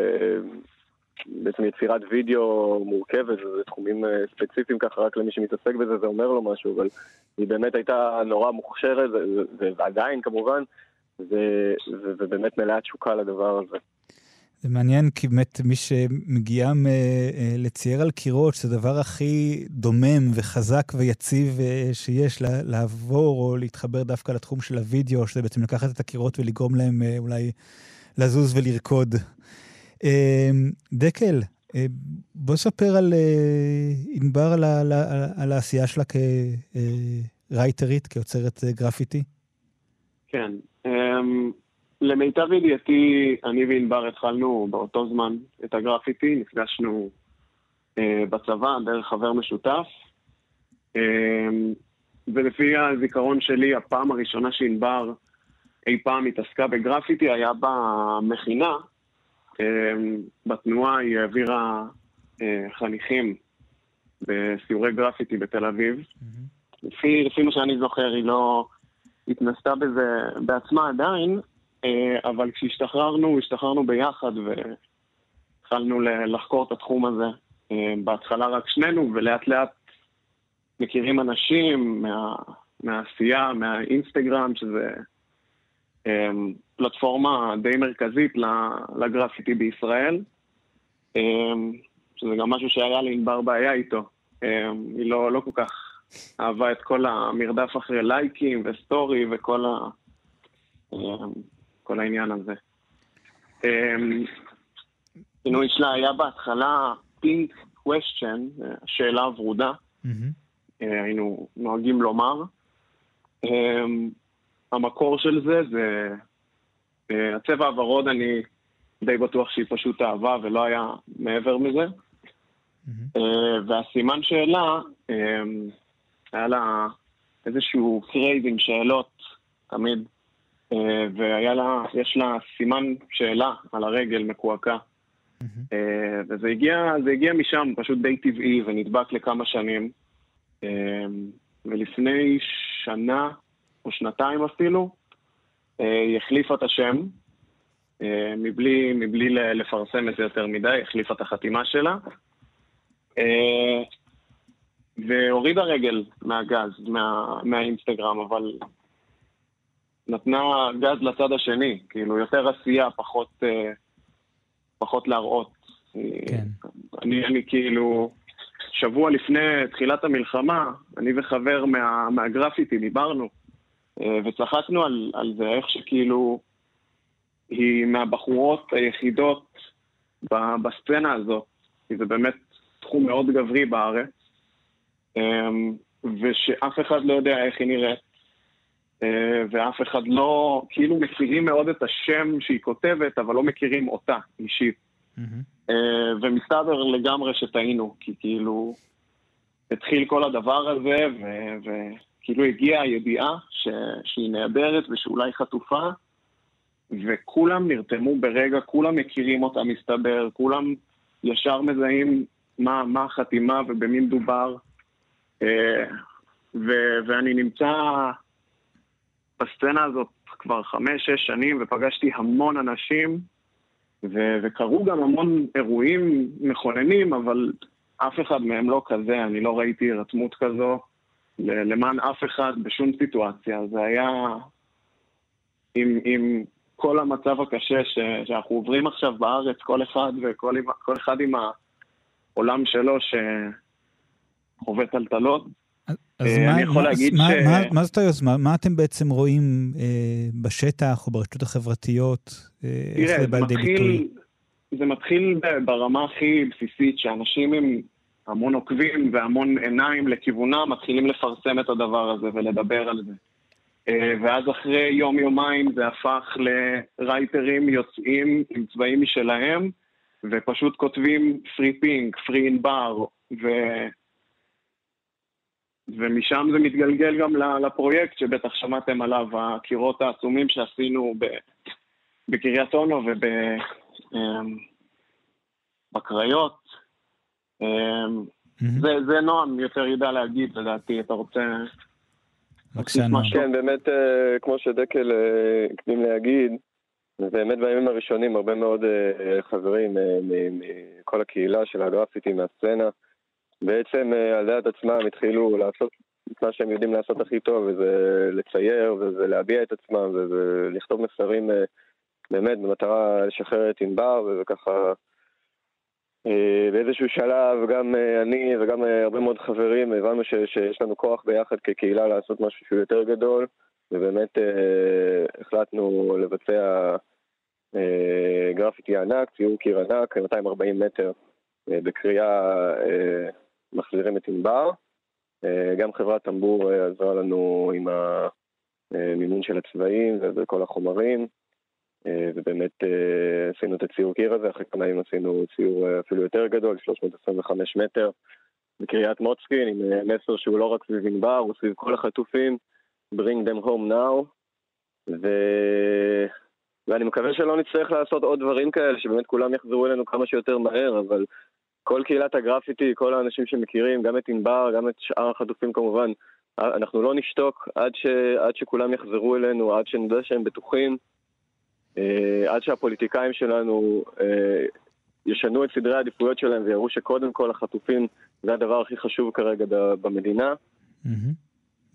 בעצם יצירת וידאו מורכבת, זה תחומים אה, ספציפיים ככה, רק למי שמתעסק בזה זה אומר לו משהו, אבל היא באמת הייתה נורא מוכשרת, ועדיין כמובן, ובאמת מלאה תשוקה לדבר הזה. זה מעניין, כי באמת מי שמגיעה אה, לצייר על קירות, שזה הדבר הכי דומם וחזק ויציב אה, שיש, לעבור או להתחבר דווקא לתחום של הוידאו, שזה בעצם לקחת את הקירות ולגרום להם אולי לזוז ולרקוד. דקל, אה, בוא ספר על אה, ענבר, על, על, על העשייה שלה כרייטרית, כיוצרת אה, גרפיטי. כן. אמ, למיטב ידיעתי, אני וענבר התחלנו באותו זמן את הגרפיטי, נפגשנו בצבא דרך חבר משותף. אמ, ולפי הזיכרון שלי, הפעם הראשונה שענבר אי פעם התעסקה בגרפיטי היה במכינה, אמ, בתנועה היא העבירה אה, חניכים בסיורי גרפיטי בתל אביב. Mm-hmm. לפי, לפי מה שאני זוכר, היא לא התנסתה בזה בעצמה עדיין, אה, אבל כשהשתחררנו, השתחררנו ביחד, התחלנו לחקור את התחום הזה. אה, בהתחלה רק שנינו, ולאט לאט מכירים אנשים מה, מהעשייה, מהאינסטגרם, שזה אה, פלטפורמה די מרכזית לגרפיטי בישראל, אה, שזה גם משהו שהיה לענבר בעיה איתו. היא לא, לא כל כך אהבה את כל המרדף אחרי לייקים וסטורי וכל ה, כל העניין הזה. הכינוי שלה היה בהתחלה pink question, שאלה ורודה, mm-hmm. היינו נוהגים לומר. אמ, המקור של זה זה אה, הצבע הוורוד, אני די בטוח שהיא פשוט אהבה ולא היה מעבר מזה. Mm-hmm. והסימן שאלה, אמ, היה לה איזשהו craze עם שאלות תמיד, והיה לה, יש לה סימן שאלה על הרגל מקועקע. אה, וזה הגיע, הגיע משם, פשוט די טבעי, ונדבק לכמה שנים. אה, ולפני שנה, או שנתיים אפילו, אה, היא החליפה את השם, מבלי, מבלי לפרסם את זה יותר מדי, החליפה את החתימה שלה. והורידה רגל מהגז, מה, מהאינסטגרם, אבל נתנה גז לצד השני, כאילו יותר עשייה, פחות, פחות להראות. כן. אני, אני כאילו, שבוע לפני תחילת המלחמה, אני וחבר מה, מהגרפיטי דיברנו, אה, וצחקנו על, על זה, איך שכאילו, היא מהבחורות היחידות בסצנה הזאת, כי זה באמת תחום מאוד גברי בארץ, אה, ושאף אחד לא יודע איך היא נראית, אה, ואף אחד לא, כאילו מכירים מאוד את השם שהיא כותבת, אבל לא מכירים אותה אישית. Mm-hmm. ומסתבר לגמרי שטעינו, כי כאילו התחיל כל הדבר הזה, וכאילו הגיעה הידיעה ש... שהיא נהדרת ושאולי חטופה, וכולם נרתמו ברגע, כולם מכירים אותה מסתבר, כולם ישר מזהים מה, מה החתימה ובמי מדובר. אה, ו... ואני נמצא בסצנה הזאת כבר חמש-שש שנים, ופגשתי המון אנשים, ו- וקרו גם המון אירועים מכוננים, אבל אף אחד מהם לא כזה, אני לא ראיתי הירתמות כזו למען אף אחד בשום סיטואציה. זה היה עם, עם כל המצב הקשה ש- שאנחנו עוברים עכשיו בארץ, כל אחד וכל אחד עם העולם שלו שחווה טלטלות. אז אה, מה, יכול מה, להגיד מה, ש... מה, מה זאת היוזמה? מה אתם בעצם רואים אה, בשטח או ברשתות החברתיות? אה, איך זה בא לידי ביטוי? זה מתחיל ברמה הכי בסיסית, שאנשים עם המון עוקבים והמון עיניים לכיוונם מתחילים לפרסם את הדבר הזה ולדבר על זה. אה, ואז אחרי יום-יומיים זה הפך לרייטרים יוצאים עם צבעים משלהם, ופשוט כותבים פרי פינק, פרי ענבר, ו... ומשם זה מתגלגל גם לפרויקט שבטח שמעתם עליו, הקירות העצומים שעשינו בקריית אונו ובקריות. אמ, אמ, זה, זה נועם יותר ידע להגיד, לדעתי. אתה רוצה... בבקשה, נועם. כן, באמת, אה, כמו שדקל אה, הקדים להגיד, באמת בימים הראשונים הרבה מאוד אה, חברים מכל הקהילה של הגרפיטי מהסצנה, בעצם על דעת עצמם התחילו לעשות את מה שהם יודעים לעשות הכי טוב, וזה לצייר, וזה להביע את עצמם, וזה לכתוב מסרים באמת במטרה לשחרר את ענבר, וככה אה, באיזשהו שלב גם אה, אני וגם אה, הרבה מאוד חברים הבנו ש, שיש לנו כוח ביחד כקהילה לעשות משהו שהוא יותר גדול ובאמת החלטנו לבצע גרפיטי ענק, ציור קיר ענק, 240 מטר בקריאה מחזירים את ענבר. גם חברת טמבור עזרה לנו עם המימון של הצבעים וכל החומרים. אה, ובאמת אה, עשינו את הציור קיר הזה, אחרי כמה ימים עשינו ציור אה, אפילו יותר גדול, 325 מטר, בקריית מוצקין, עם מסר שהוא לא רק סביב ענבר, הוא סביב כל החטופים, bring them home now, ו... ואני מקווה שלא נצטרך לעשות עוד דברים כאלה, שבאמת כולם יחזרו אלינו כמה שיותר מהר, אבל כל קהילת הגרפיטי, כל האנשים שמכירים, גם את ענבר, גם את שאר החטופים כמובן, אנחנו לא נשתוק עד, ש... עד שכולם יחזרו אלינו, עד שנדע שהם בטוחים. אה, עד שהפוליטיקאים שלנו אה, ישנו את סדרי העדיפויות שלהם ויראו שקודם כל החטופים זה הדבר הכי חשוב כרגע במדינה.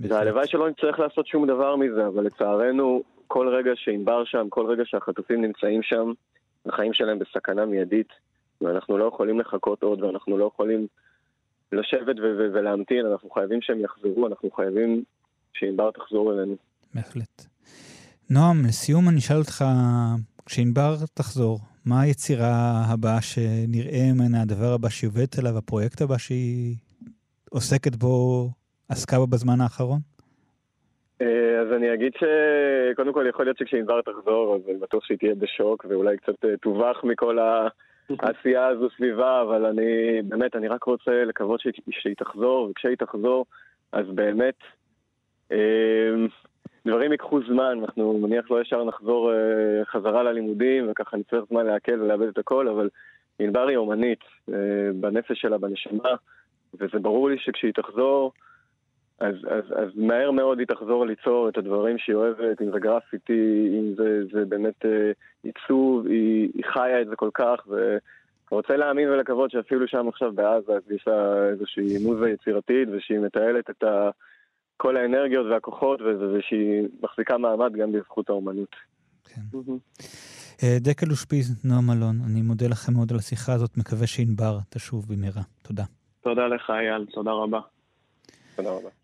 והלוואי שלא נצטרך לעשות שום דבר מזה, אבל לצערנו, כל רגע שענבר שם, כל רגע שהחטופים נמצאים שם, החיים שלהם בסכנה מיידית, ואנחנו לא יכולים לחכות עוד, ואנחנו לא יכולים לשבת ו- ולהמתין, אנחנו חייבים שהם יחזרו, אנחנו חייבים שענבר תחזור אלינו. בהחלט. נועם, לסיום אני אשאל אותך, כשענבר תחזור, מה היצירה הבאה שנראה ממנה, הדבר הבא שהיא עובדת עליו, הפרויקט הבא שהיא עוסקת בו, עסקה בו בזמן האחרון? אה, אז אני אגיד שקודם כל יכול להיות שכשענבר תחזור, אז אני בטוח שהיא תהיה בשוק ואולי קצת אה, תובך מכל העשייה הזו סביבה, אבל אני באמת, אני רק רוצה לקוות שהיא, תחזור, וכשהיא תחזור, אז באמת אה, דברים ייקחו זמן, אנחנו מניח לא ישר נחזור חזרה ללימודים, וככה נצטרך זמן להקל ולאבד את הכל, אבל ענבר היא אומנית, בנפש שלה, בנשמה, וזה ברור לי שכשהיא תחזור, אז, אז, אז מהר מאוד היא תחזור ליצור את הדברים שהיא אוהבת, אם זה גרפיטי, אם זה, זה באמת אה, עיצוב, היא, היא חיה את זה כל כך, ורוצה להאמין ולקוות שאפילו שם עכשיו בעזה, אז יש לה איזושהי מוזה יצירתית, ושהיא מטיילת את ה, כל האנרגיות והכוחות, ושהיא מחזיקה מעמד גם בזכות האומנות. כן. אה, דקל אושפיז, נועם אלון, אני מודה לכם מאוד על השיחה הזאת, מקווה שענבר תשוב במהרה. תודה. תודה לך, אייל, תודה רבה. תודה רבה.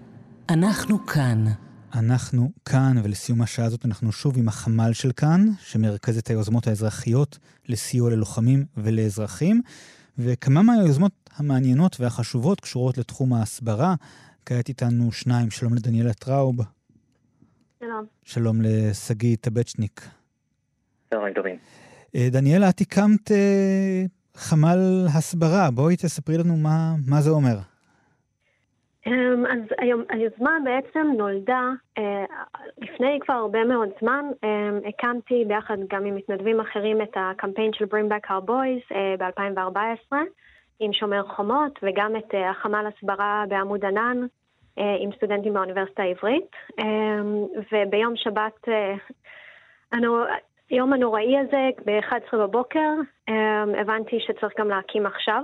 אנחנו כאן. אנחנו כאן, ולסיום השעה הזאת אנחנו שוב עם החמ"ל של כאן, שמרכז את היוזמות האזרחיות לסיוע ללוחמים ולאזרחים, וכמה מהיוזמות המעניינות והחשובות קשורות לתחום ההסברה. כעת איתנו שניים, שלום לדניאלה טראוב. שלום. שלום לשגיא טבצ'ניק. צהריים טובים. אה, דניאלה, את הקמת אה, חמ"ל הסברה, בואי תספרי לנו מה, מה זה אומר. אמ, אז היום, היוזמה בעצם נולדה אה, לפני כבר הרבה מאוד זמן. אה, הקמתי ביחד גם עם מתנדבים אחרים את הקמפיין של Bring Back Our Boys אה, ב-2014 עם שומר חומות וגם את אה, החמ"ל הסברה בעמוד ענן עם סטודנטים באוניברסיטה העברית. אה, וביום שבת, היום הנוראי הזה, ב-11 בבוקר, הבנתי שצריך גם להקים עכשיו.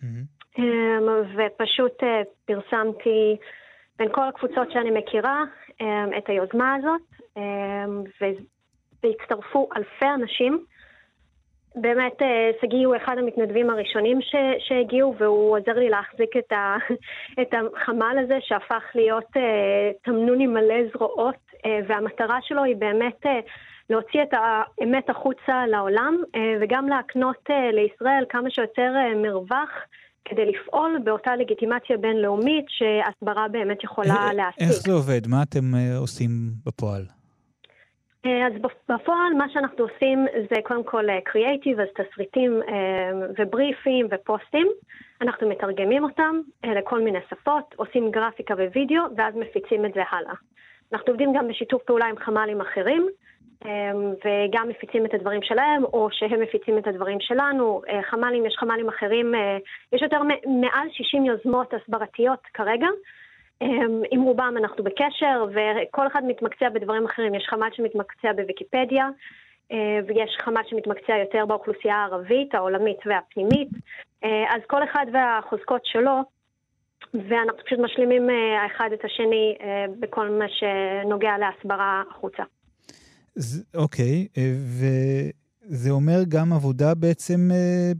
Mm-hmm. אמ, ופשוט אה, פרסמתי בין כל הקבוצות שאני מכירה אמ, את היוזמה הזאת, אמ, והצטרפו אלפי אנשים. באמת, אה, שגיא הוא אחד המתנדבים הראשונים ש, שהגיעו, והוא עוזר לי להחזיק את, ה, (laughs) את החמ"ל הזה, שהפך להיות uh, תמנון עם מלא זרועות, uh, והמטרה שלו היא באמת uh, להוציא את האמת החוצה לעולם, uh, וגם להקנות uh, לישראל כמה שיותר uh, מרווח כדי לפעול באותה לגיטימציה בינלאומית שהסברה באמת יכולה להשיג. איך זה עובד? מה אתם uh, עושים בפועל? Uh, אז בפועל מה שאנחנו עושים זה קודם כל קריאייטיב, אז תסריטים ובריפים ופוסטים. אנחנו מתרגמים אותם לכל מיני שפות, עושים גרפיקה ווידאו ואז מפיצים את זה הלאה. אנחנו עובדים גם בשיתוף פעולה עם חמ"לים אחרים, וגם מפיצים את הדברים שלהם, או שהם מפיצים את הדברים שלנו. אה, חמ"לים, יש חמ"לים אחרים, אה, יש יותר מעל 60 יוזמות הסברתיות כרגע. אמ, עם רובם אנחנו בקשר, וכל אחד מתמקצע בדברים אחרים. יש חמ"ל שמתמקצע בוויקיפדיה, אה, ויש חמ"ל שמתמקצע יותר באוכלוסייה הערבית, העולמית והפנימית. אז כל אחד והחוזקות שלו, ואנחנו פשוט משלימים האחד את השני בכל מה שנוגע להסברה החוצה. אוקיי, אה, וזה אומר גם עבודה בעצם, אה,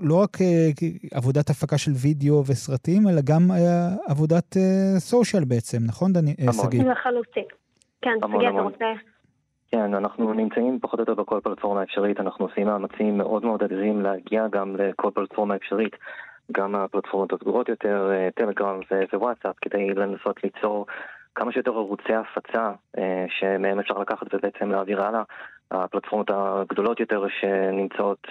לא רק אה, עבודת הפקה של וידאו וסרטים, אלא גם עבודת סושיאל בעצם, נכון, דני, שגיא? לחלוטין. כן, שגיא, אתה רוצה... כן, אנחנו נמצאים פחות או יותר בכל פלטפורמה אפשרית, אנחנו עושים מאמצים מאוד מאוד אדירים להגיע גם לכל פלטפורמה אפשרית, גם הפלטפורמות הסגורות יותר, טלגרם ווואטסאפ, כדי לנסות ליצור כמה שיותר ערוצי הפצה אה, שמהם אפשר לקחת ובעצם להעביר הלאה. הפלטפורמות הגדולות יותר שנמצאות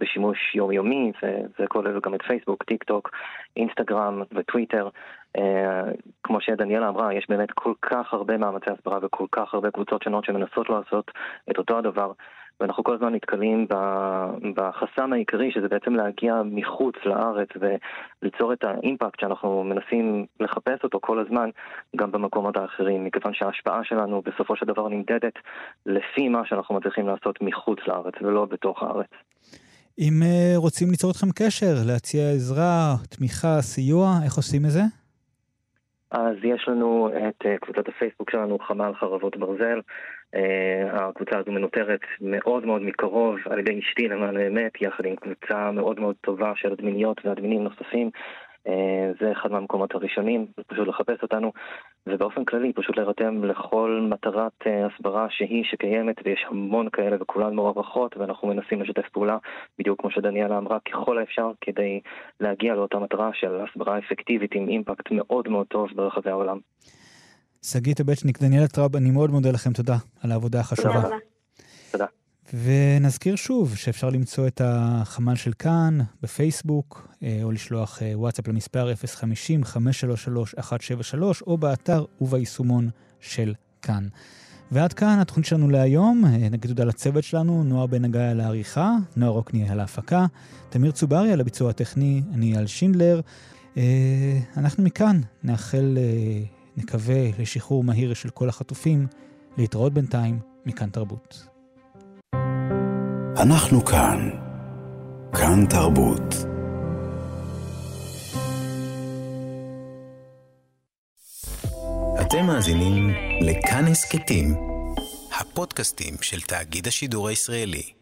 בשימוש יומיומי, זה כולל גם את פייסבוק, טיק טוק, אינסטגרם וטוויטר. כמו שדניאלה אמרה, יש באמת כל כך הרבה מאמצי הסברה וכל כך הרבה קבוצות שונות שמנסות לעשות את אותו הדבר. ואנחנו כל הזמן נתקלים בחסם העיקרי, שזה בעצם להגיע מחוץ לארץ וליצור את האימפקט שאנחנו מנסים לחפש אותו כל הזמן גם במקומות האחרים, מכיוון שההשפעה שלנו בסופו של דבר נמדדת לפי מה שאנחנו מצליחים לעשות מחוץ לארץ ולא בתוך הארץ. אם אה, רוצים ליצור איתכם קשר, להציע עזרה, תמיכה, סיוע, איך עושים את זה? אז יש לנו את אה, קבוצת הפייסבוק שלנו, חמ"ל חרבות ברזל. אה, הקבוצה הזו מנוטרת מאוד מאוד מקרוב על ידי אשתי למען האמת, יחד עם קבוצה מאוד מאוד טובה של אדמיניות ואדמינים נוספים. אה, זה אחד מהמקומות הראשונים, פשוט לחפש אותנו, ובאופן כללי פשוט להירתם לכל מטרת אה, הסברה שהיא שקיימת, ויש המון כאלה וכולן מוערכות, ואנחנו מנסים לשתף פעולה, בדיוק כמו שדניאלה אמרה, ככל האפשר כדי להגיע לאותה מטרה של הסברה אפקטיבית עם אימפקט מאוד מאוד טוב ברחבי העולם. שגית הבצ'ניק, דניאלה טראב, אני מאוד מודה לכם, תודה על העבודה החשובה. תודה. תודה. ונזכיר שוב שאפשר למצוא את החמ"ל של כאן בפייסבוק, אה, או לשלוח אה, וואטסאפ למספר 050-533-173, או באתר וביישומון של כאן. ועד כאן התוכנית שלנו להיום. אה, נגיד תודה לצוות שלנו, נועה בן הגיא על העריכה, נועה רוקני על ההפקה, תמיר צוברי על הביצוע הטכני, אני על שינדלר. אנחנו מכאן נאחל, נקווה, לשחרור מהיר של כל החטופים. להתראות בינתיים, מכאן תרבות. אנחנו כאן. כאן תרבות. אתם מאזינים לכאן הסכתים, הפודקאסטים של תאגיד השידור הישראלי.